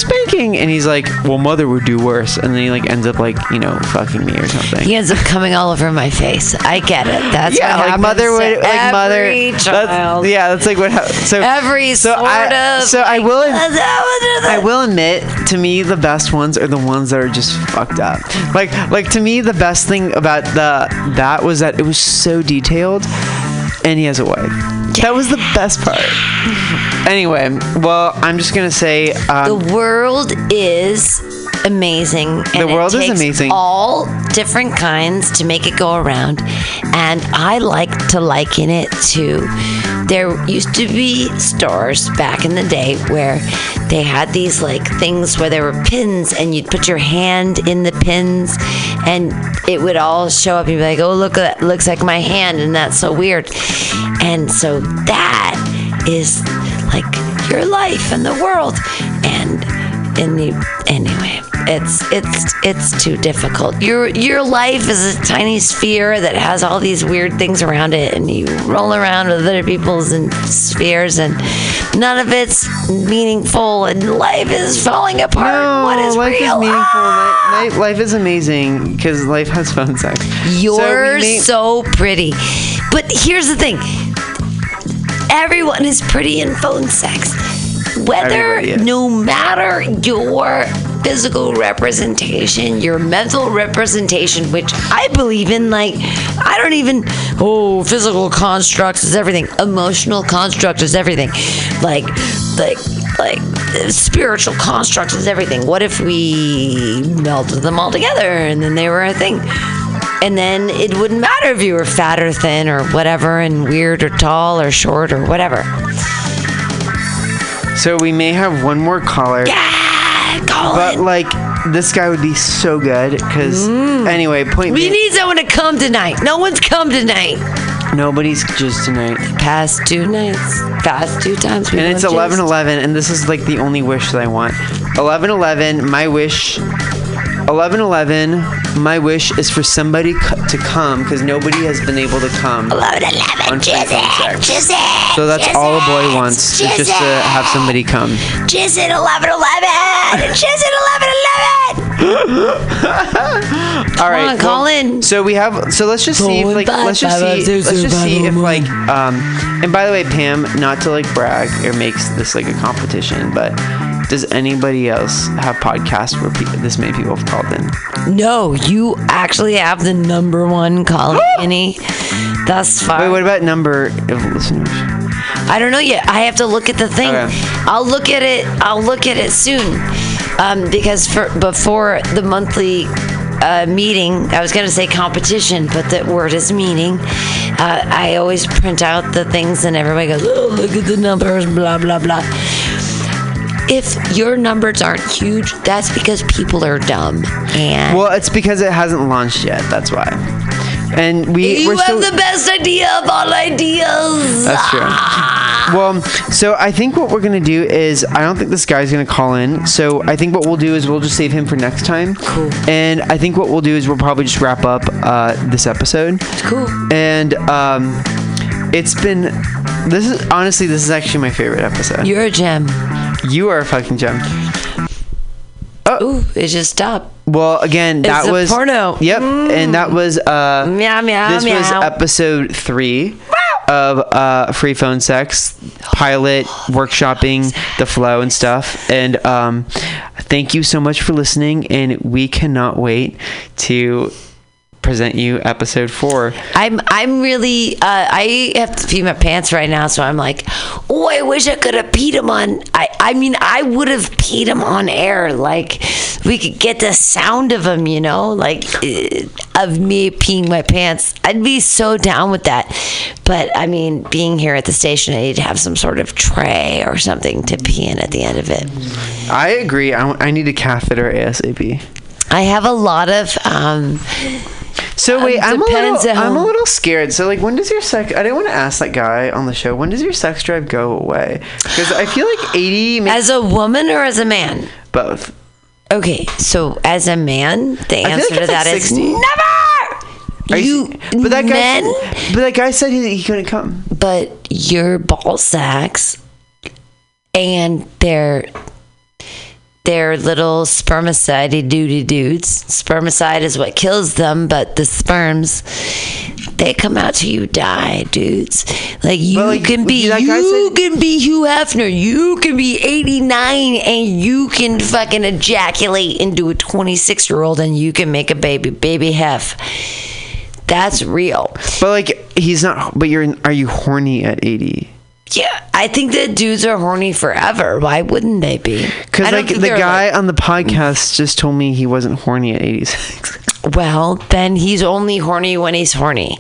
a spanking. And he's like, well, mother would do worse. And then he like ends up like, you know, fucking me or something. He ends up coming all over my face. I get it. That's yeah, what like mother would like mother. every that's- yeah, that's like what. hap- So Every so sort I, of, So I will. I will admit, to me, the best ones are the ones that are just fucked up. Like, like to me, the best thing about the that was that it was so detailed, and he has a wife. That was the best part. [laughs] Anyway, well, I'm just gonna say um, the world is amazing. And The world it is amazing. All different kinds to make it go around, and I like to liken it to. There used to be stores back in the day where they had these like things where there were pins, and you'd put your hand in the pins, and it would all show up. You'd be like, "Oh, look, that looks like my hand," and that's so weird. And so that is like your life and the world, and in the anyway it's it's it's too difficult your your life is a tiny sphere that has all these weird things around it and you roll around with other people's and spheres and none of it's meaningful and life is falling apart no, what is life real is meaningful. Ah! Li- life is amazing because life has phone sex. You're so, so, pretty. But here's the thing everyone is pretty in phone sex. Whether, no matter your physical representation, your mental representation, which I believe in, like, I don't even, oh, physical constructs is everything, emotional construct is everything. Like, like, like, spiritual construct is everything. What if we melted them all together and then they were a thing? And then it wouldn't matter if you were fat or thin or whatever, and weird or tall or short or whatever. So we may have one more caller. Yeah, call But it. like, this guy would be so good because mm. anyway, point We being, need someone to come tonight. No one's come tonight. nobody's just tonight. Past two nights, past two times. and it's 11 11 and this is like the only wish that i want 11 11 my wish 11 11 my wish is for somebody c- to come because nobody has been able to come 11 11. on Jizz phone it, sex. jizz so that's jizz all a boy wants is just to have somebody come Jizz it, 11 11. Jizz it, 11 11. [laughs] all right on, call in. so we have so let's just see if Four, like five, let's just five, see six, let's just five, see if like um and by the way pam not to like brag or makes this like a competition but does anybody else have podcasts where pe- this many people have called in No, you actually have the number one calling any thus far. Wait, what about number of listeners? I don't know yet. I have to look at the thing. Okay. I'll look at it. I'll look at it soon, um, because for before the monthly uh, meeting, I was going to say competition, but the word is meeting. Uh, I always print out the things, and everybody goes, "Oh, look at the numbers," blah blah blah. If your numbers aren't huge, that's because people are dumb. And Well, it's because it hasn't launched yet. That's why. And we you we're have still. the best idea of all ideas. that's true. Well, so I think what we're gonna do is I don't think this guy's gonna call in. So I think what we'll do is we'll just save him for next time. Cool. And I think what we'll do is we'll probably just wrap up uh, this episode. Cool. And um, it's been. This is honestly this is actually my favorite episode. You're a gem. You are a fucking gem. Ooh, it just stopped. Well, again, that It's a was porno. Mm. Yep, and that was uh, Meow meow this was episode three of uh, free phone sex pilot workshopping the flow and stuff. And um, thank you so much for listening, and we cannot wait to present you episode four. I'm I'm really uh, I have to pee my pants right now, so I'm like, oh, I wish I could have peed him on. I I mean, I would have peed him on air. Like we could get the sound of him, you know, like uh, of me peeing my pants. I'd be so down with that. But I mean, being here at the station, I need to have some sort of tray or something to pee in at the end of it. I agree. I, I need a catheter ASAP. I have a lot of um. So wait, I'm a little, I'm a little scared. So like, when does your sex? I didn't want to ask that guy on the show. When does your sex drive go away? Because I feel like 80, maybe As a woman or as a man? both. Okay, so as a man, the answer like to that like is never. Are You, but that guy, men, but that guy said he, he couldn't come. but your ball sacks and their their little spermicide duty dudes. Spermicide is what kills them, but the sperms they come out to you die, dudes. Like you can be you can be Hugh Hefner, you can be 89 and you can fucking ejaculate into a 26 year old and you can make a baby, baby Hef. That's real. But like he's not. But you're. Are you horny at 80? Yeah, I think that dudes are horny forever. Why wouldn't they be? Because like the guy on the podcast just told me he wasn't horny at 86. [laughs] Well, then he's only horny when he's horny.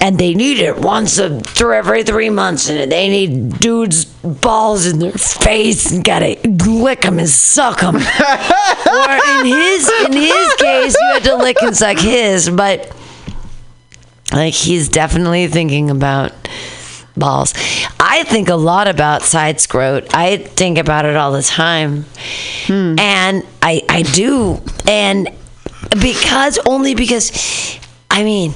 And they need it once a, through every three months, and they need dudes' balls in their face and gotta lick them and suck them. [laughs] or in his in his case, you had to lick and suck his, but like he's definitely thinking about balls. I think a lot about side scrot. I think about it all the time. Hmm. And I I do. And because only because I mean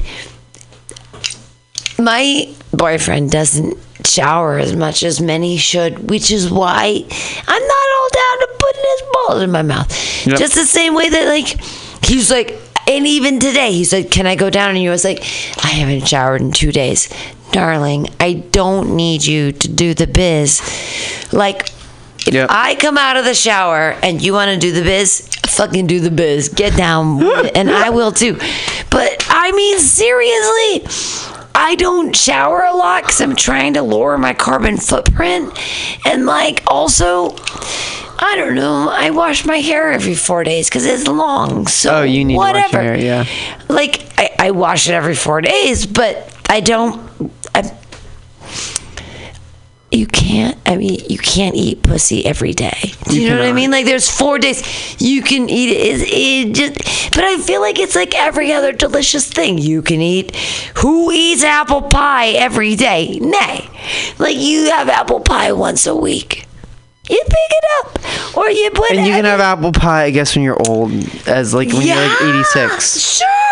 my boyfriend doesn't shower as much as many should, which is why I'm not all down to putting his balls in my mouth. Yep. Just the same way that like he's like and even today he said, Can I go down? And you was like, I haven't showered in two days. Darling, I don't need you to do the biz. Like if I come out of the shower and you want to do the biz, fucking do the biz. Get down [laughs] and I will too. But I mean, seriously, I don't shower a lot because I'm trying to lower my carbon footprint. And like, also, I don't know, I wash my hair every four days because it's long. So oh, you need whatever. to wash your hair. Yeah. Like, I, I wash it every four days, but I don't. You can't i mean you can't eat pussy every day. Do you, You know what i mean? Like there's four days you can eat it, it, just but i feel like it's like every other delicious thing. You can eat who eats apple pie every day? Nay. Like you have apple pie once a week. You pick it up. Or you put And you can have apple pie, I guess, when you're old, as like when you're like 86. Sure.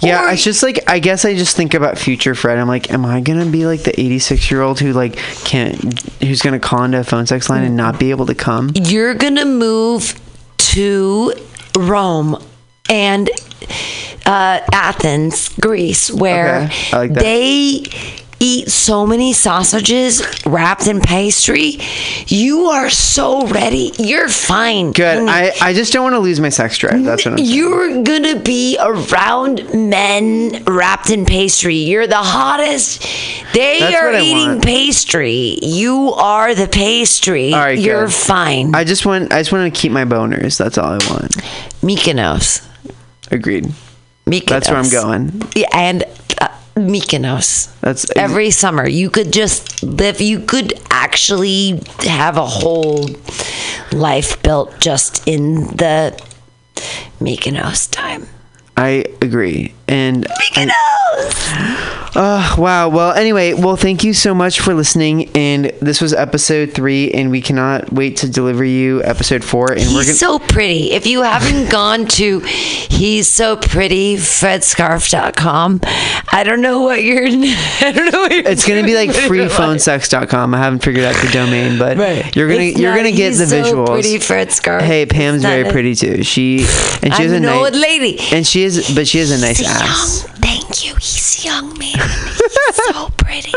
Yeah, it's just like I guess I just think about future Fred. I'm like, am I gonna be like the 86 year old who like can't, who's gonna call into a phone sex line and not be able to come? you're gonna move to Rome and uh, Athens, Greece, where Okay, like they eat so many sausages wrapped in pastry. You are so ready. You're fine. Good. I, I just don't want to lose my sex drive. That's what I'm. You're gonna be around men wrapped in pastry. You're the hottest. They That's are eating want. pastry. You are the pastry. All right, You're good. fine. I just want, I just want to keep my boners. That's all I want. Mykonos. Agreed. Mykonos. That's where I'm going. Yeah, and uh, Mykonos. That's every summer. You could just live. You could actually have a whole life built just in the Mykonos time. I agree. And I, uh, wow. Well, anyway, well, thank you so much for listening. And this was episode three, and we cannot wait to deliver you episode four. And we're He's gonna. so pretty. If you haven't [laughs] gone to he's so pretty fredscarf.com, I don't know what you're [laughs] I don't know what you're it's gonna be like doing with your freephonesex.com. I haven't figured out the domain, but Right. you're gonna It's you're not gonna get the He's So visuals. Pretty Fred Scarf. Hey, Pam's very a- pretty too. She and she has I'm a an old nice lady. and she is, but she has a nice He's ass. young. Thank you. He's young man. He's so [laughs] pretty.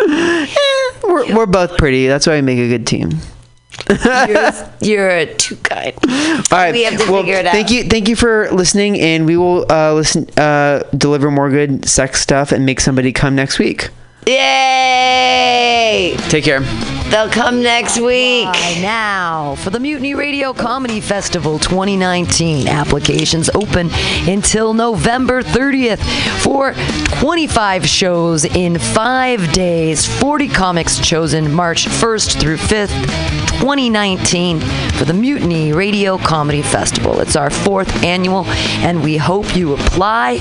We're, we're both pretty. That's why we make a good team. You're, [laughs] you're too kind. All right. We have to well, figure it out. Thank you, thank you for listening, and we will uh, listen, uh, deliver more good sex stuff, and make somebody come next week. Yay! Take care. They'll come next week. now for the Mutiny Radio Comedy Festival 2019. Applications open until November 30th for 25 shows in five days. 40 comics chosen March 1st through 5th, 2019 for the Mutiny Radio Comedy Festival. It's our fourth annual, and we hope you apply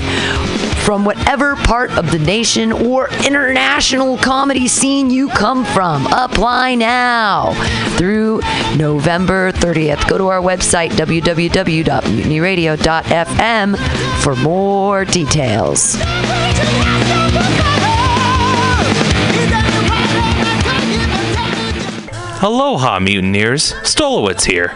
from whatever part of the nation or international national comedy scene you come from. Apply now through November 30th. Go to our website, www.mutinyradio.fm, for more details. Aloha, mutineers. Stolowitz here.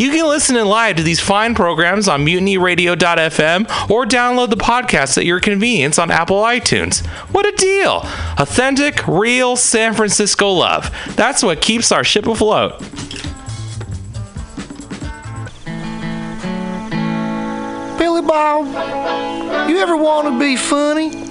You can listen in live to these fine programs on mutinyradio.fm or download the podcast at your convenience on Apple iTunes. What a deal! Authentic, real San Francisco love. That's what keeps our ship afloat. Billy Bob, you ever want to be funny?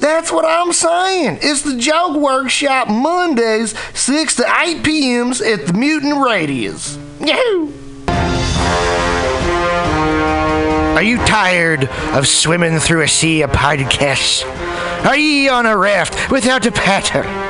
That's what I'm saying. It's the Joke Workshop Mondays, 6 to 8 p.m.s at the Mutant Radius. Yahoo! Are you tired of swimming through a sea of podcasts? Are ye on a raft without a paddle?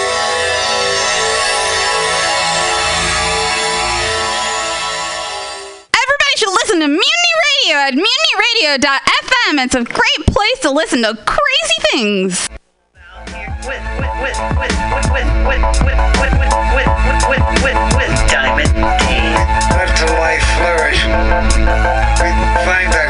at mutinyradio.fm. It's a great place to listen to crazy things. Let the life flourish. Find that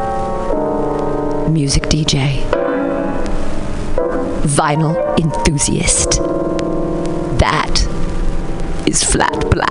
music DJ, vinyl enthusiast. That is flat black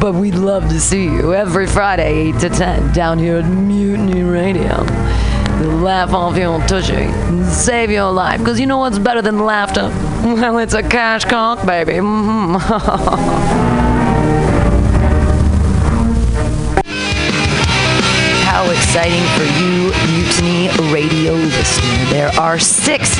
But we'd love to see you every Friday, 8 to 10, down here at Mutiny Radio. Laugh off your tushy and save your life. Because you know what's better than laughter? [laughs] Well, it's a cash cock, baby. Mhm. [laughs] How exciting for you, Mutiny Radio listener. There are six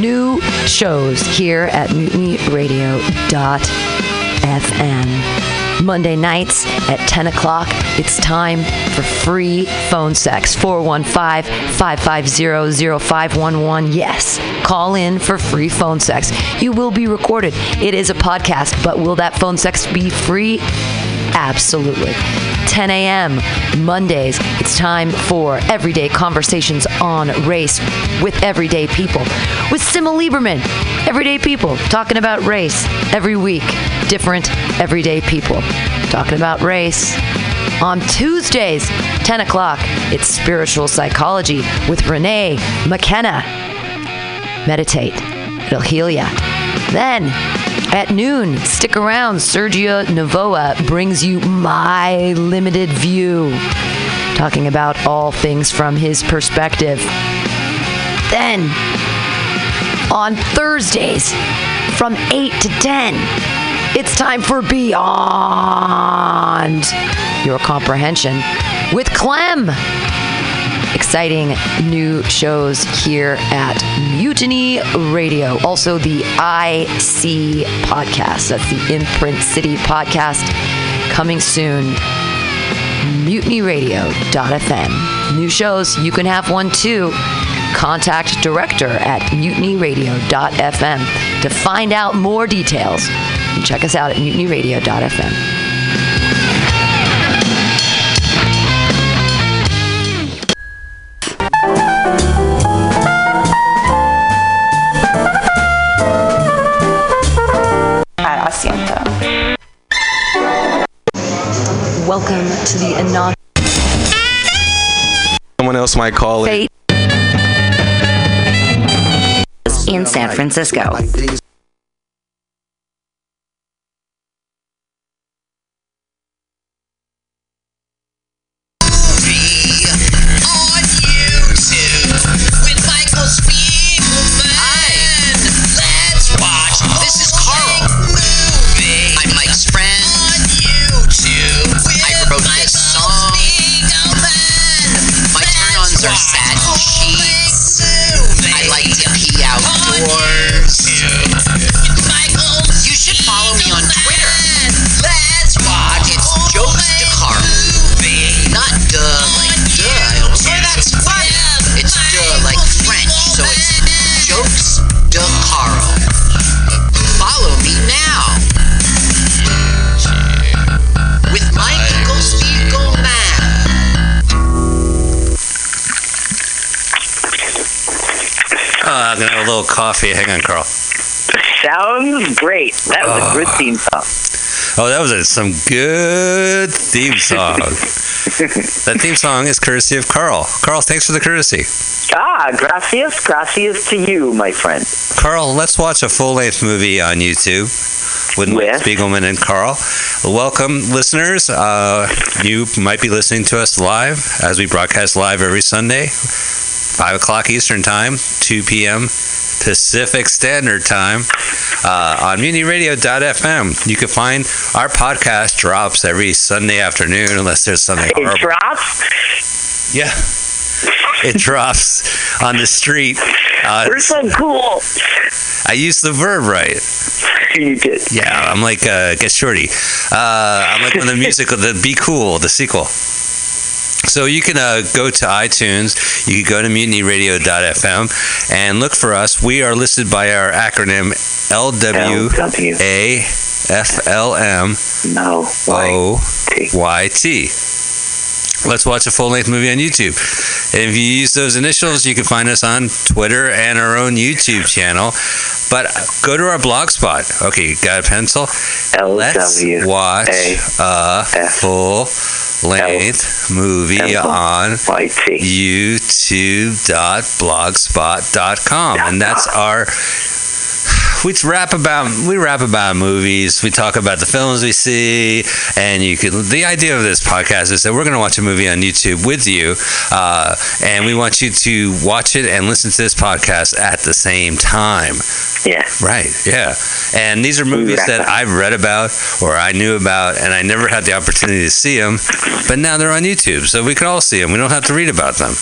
new shows here at mutinyradio.fm. Monday nights at 10 o'clock, it's time for free phone sex. 415 550 0511. Yes, call in for free phone sex. You will be recorded. It is a podcast, but will that phone sex be free? Absolutely. 10 a.m. Mondays, it's time for everyday conversations on race with everyday people. With Sima Lieberman, everyday people talking about race every week. Different everyday people talking about race. On Tuesdays, 10 o'clock, it's spiritual psychology with Renee McKenna. Meditate, it'll heal ya. Then, at noon, stick around. Sergio Navoa brings you My Limited View, talking about all things from his perspective. Then, on Thursdays, from 8 to 10, it's time for Beyond Your Comprehension with Clem exciting new shows here at Mutiny Radio. Also, the IC podcast. That's the Imprint City podcast coming soon. MutinyRadio.fm. New shows, you can have one too. Contact director at mutinyradio.fm to find out more details. And check us out at mutinyradio.fm. Welcome to the anonymous. Someone else might call it. Fate [laughs] in San Francisco. Oh, I'm gonna have a little coffee. Hang on, Carl. Sounds great. That was a good theme song. Oh, that was a, some good theme song. [laughs] that theme song is courtesy of Carl. Carl, thanks for the courtesy. Ah, gracias, gracias to you, my friend. Carl, let's watch a full-length movie on YouTube with Mike Spiegelman and Carl. Welcome, listeners. Uh, you might be listening to us live as we broadcast live every Sunday, five o'clock Eastern Time, two p.m. Pacific Standard Time uh, on MutinyRadio.fm. You can find our podcast drops every Sunday afternoon, unless there's something It horrible. drops? Yeah. It drops on the street. Uh, We're so cool. I used the verb right. You did. Yeah, I'm like uh, Get Shorty. Uh, I'm like when the musical, the Be Cool, the sequel. So you can uh, go to iTunes, you can go to mutinyradio.fm and look for us. We are listed by our acronym LWAFLM. Let's watch a full length movie on YouTube. If you use those initials, you can find us on Twitter and our own YouTube channel. But go to our blog spot. Okay, got a pencil? Let's watch a full length movie on youtube.blogspot.com. And that's [laughs] our we rap about we rap about movies. We talk about the films we see, and you can. The idea of this podcast is that we're going to watch a movie on YouTube with you, uh, and we want you to watch it and listen to this podcast at the same time. Yeah. Right. Yeah. And these are movies that I've read about or I knew about, and I never had the opportunity to see them, but now they're on YouTube, so we can all see them. We don't have to read about them.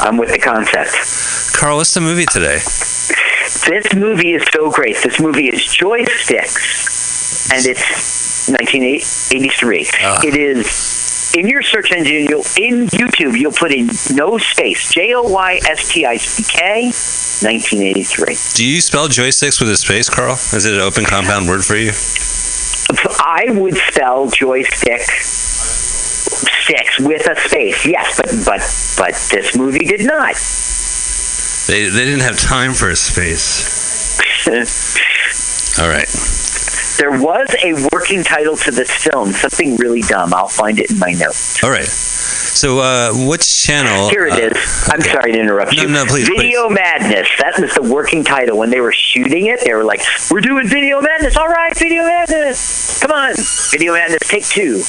I'm with the concept. Carl, what's the movie today? This movie is so great. This movie is Joysticks, and it's 1983. Ah. It is in your search engine. You'll in YouTube. You'll put in no space. J O Y S T I C K. 1983. Do you spell joysticks with a space, Carl? Is it an open compound word for you? I would spell joystick six with a space. Yes, but but but this movie did not. They, they didn't have time for a space. [laughs] All right. There was a working title to this film, something really dumb. I'll find it in my notes. All right. So, uh, which channel? Here it uh, is. I'm sorry to interrupt No, you. no, no, please, Video Madness. That was the working title. When they were shooting it, they were like, "We're doing Video Madness. All right, Video Madness. Come on, Video Madness. Take two. [laughs]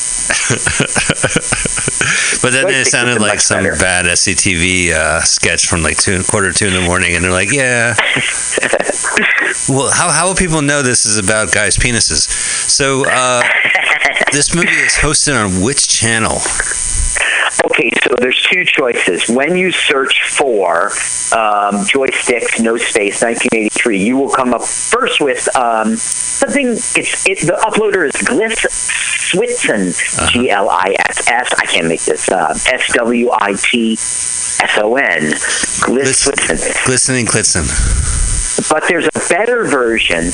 but then it sounded like some better. bad SCTV uh, sketch from like two quarter two in the morning, and they're like, "Yeah." [laughs] well, how how will people know this is about guys' penises? So, uh, [laughs] this movie is hosted on which channel? Okay, so there's two choices. When you search for um, joysticks, no space, 1983, you will come up first with um, something. It's it, the uploader is Gliss Switson, G L I S S. I can't make this. Uh, S W I T S O N. Gliss Switson. Glistening Klitzen. But there's a better version.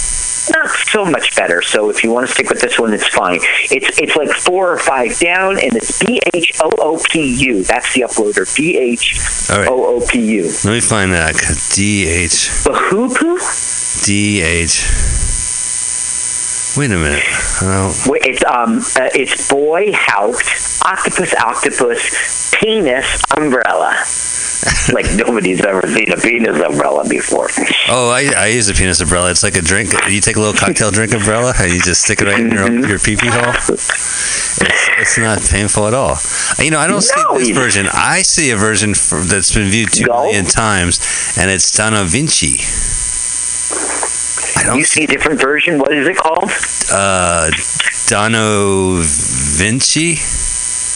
Not so much better. So if you want to stick with this one, it's fine. It's it's like four or five down, and it's B H O O P U. That's the uploader. B H O O P U. Let me find that. D H Bahoopoo? D H Wait a minute. Oh, Wait, It's um, uh, it's boy Haupt, octopus, octopus, penis, umbrella. [laughs] like nobody's ever seen a penis umbrella before. oh I, I use a penis umbrella. It's like a drink. You take a little cocktail drink umbrella and you just stick it right in your your pee pee hole. It's, it's not painful at all. You know, I don't see this version. I see a version for, that's been viewed two million times, and it's Donna Vinci. I don't you see a different version. What is it called? Uh, Dono Vinci.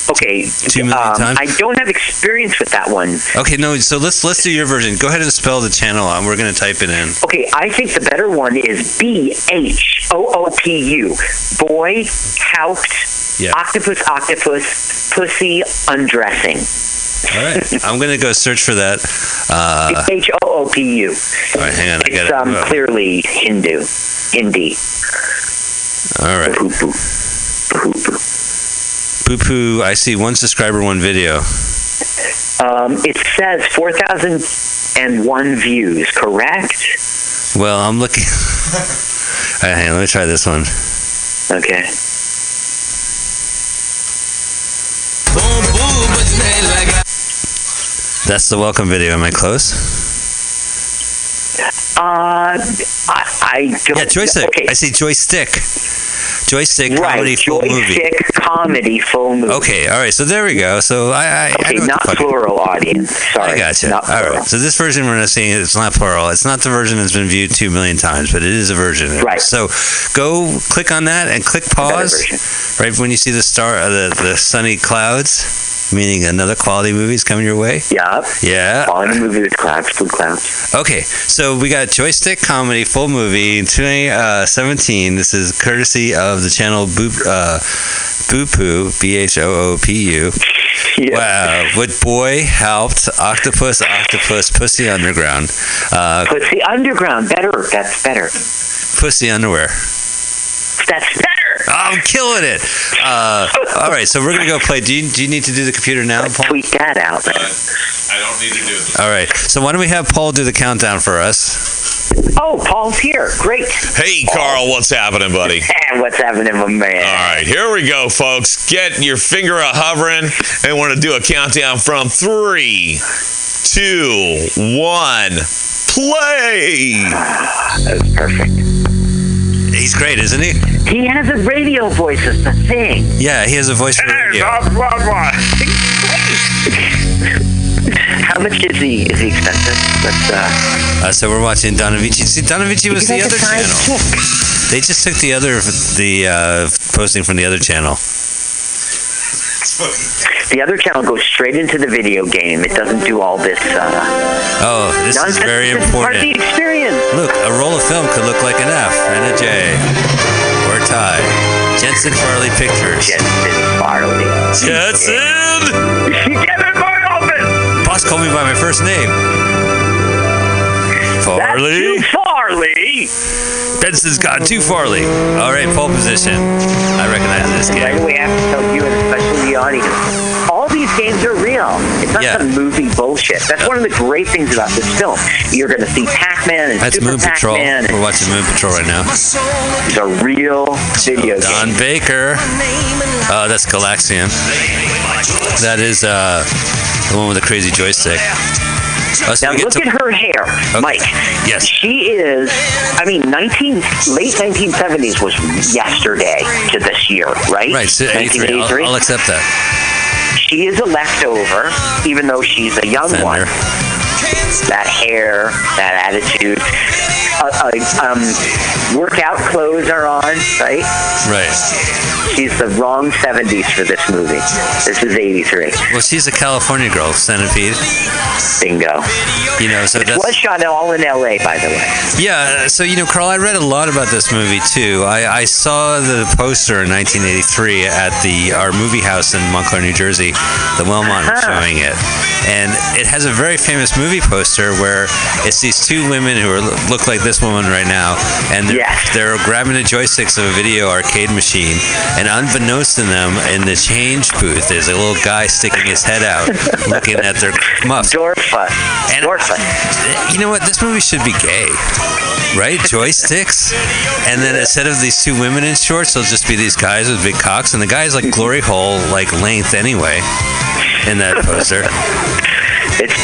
Okay, Two million um, times? I don't have experience with that one. Okay, no. So let's let's do your version. Go ahead and spell the channel out. We're gonna type it in. Okay, I think the better one is B H O O P U. Boy, Haupt, Yeah. octopus, octopus, pussy, undressing. All right. [laughs] I'm gonna go search for that. Uh, H O O P U. all right, hang on. I It's got it. um, clearly Hindu. Hindi. All right. Poo poo. I see one subscriber, one video. Um, it says 4,001 views, correct? Well, I'm looking. [laughs] All right, hang on. Let me try this one. Okay. That's the welcome video. Am I close? Uh, I, I don't. Yeah, joystick. Okay. I see joystick. Joystick Right, comedy full movie. Comedy full movie. Okay, all right. So there we go. So I, I, I Okay, know not plural audience. Sorry. I gotcha. Not All plural. right. So this version we're not seeing it's not plural. It's not the version that's been viewed two million times, but it is a version. Right. So go click on that and click pause. Right when you see the star, uh, the the sunny clouds, meaning another quality movie is coming your way. Yeah. Yeah. Quality movie with clouds, blue clouds. Okay, so we got Joystick Comedy full movie 2017. This is courtesy of the channel Boop uh, Boopoo B H O O P U. Wow, with boy helped octopus octopus pussy underground. Uh, Pussy underground, better. That's better. pussy underwear. That's better. I'm killing it. Uh, all right, so we're gonna go play. Do you, do you need to do the computer now, Paul? Tweet that out. I don't need to do this. All right. So why don't we have Paul do the countdown for us? Oh, Paul's here. Great. Hey, Carl, what's happening, buddy? [laughs] And what's happening, my man? All right, here we go, folks. Get your finger a hovering, and we're gonna do a countdown from three, two, one, play. That's perfect. He's great, isn't he? He has a radio voice as the thing. Yeah, he has a voice for radio. How much is he? Is he expensive? Let's, uh, Uh, so we're watching Donna Vici. See, Donna Vici was the other channel. sidekick. They just took the other the uh, posting from the other channel. The other channel goes straight into the video game. It doesn't do all this. Uh, Oh, this is very is part of the important. experience. Look, a roll of film could look like an F and a J or a tie. Jensen Farley Pictures. Jensen Farley. Jensen. Get in my office. Boss called me by my first name. Farley. Farley. Benson's gone too Farley. All right, pole position. I recognize this Right game. away, I have to tell you and especially the audience. All these games are real. It's not Yeah. some movie bullshit. That's one of the great things about this film. You're going to see Pac-Man and That's Super Moon Patrol. Pac-Man. We're watching Moon Patrol right now. It's a real video Don game. Baker. Uh, that's Galaxian. That is uh, the one with the crazy joystick. So Now look to- at her hair, Mike. Yes. She is. I mean, 19 late 1970s was yesterday to this year, right? Right, so 83. I'll, I'll accept that. She is a leftover, even though she's a young one. That hair, that attitude. Uh, uh, um, workout clothes are on, right? Right. She's the wrong 70s for this movie. This is 83. Well, she's a California girl, Centipede. Bingo. You know, so It was shot all in LA, by the way. Yeah, so you know, Carl, I read a lot about this movie too. I, I saw the poster in 1983 at the our movie house in Montclair, New Jersey. The Wellmont was Uh-huh. showing it, and it has a very famous movie poster where it's these two women who are look like this woman right now, and they're, they're grabbing the joysticks of a video arcade machine, and unbeknownst to them, in the change booth, there's a little guy sticking his head out, [laughs] looking at their muff. Dorfa. And You know what? This movie should be gay, right? Joysticks, and then instead of these two women in shorts, there'll just be these guys with big cocks, and the guy's like glory hole like length anyway in that poster. [laughs] It's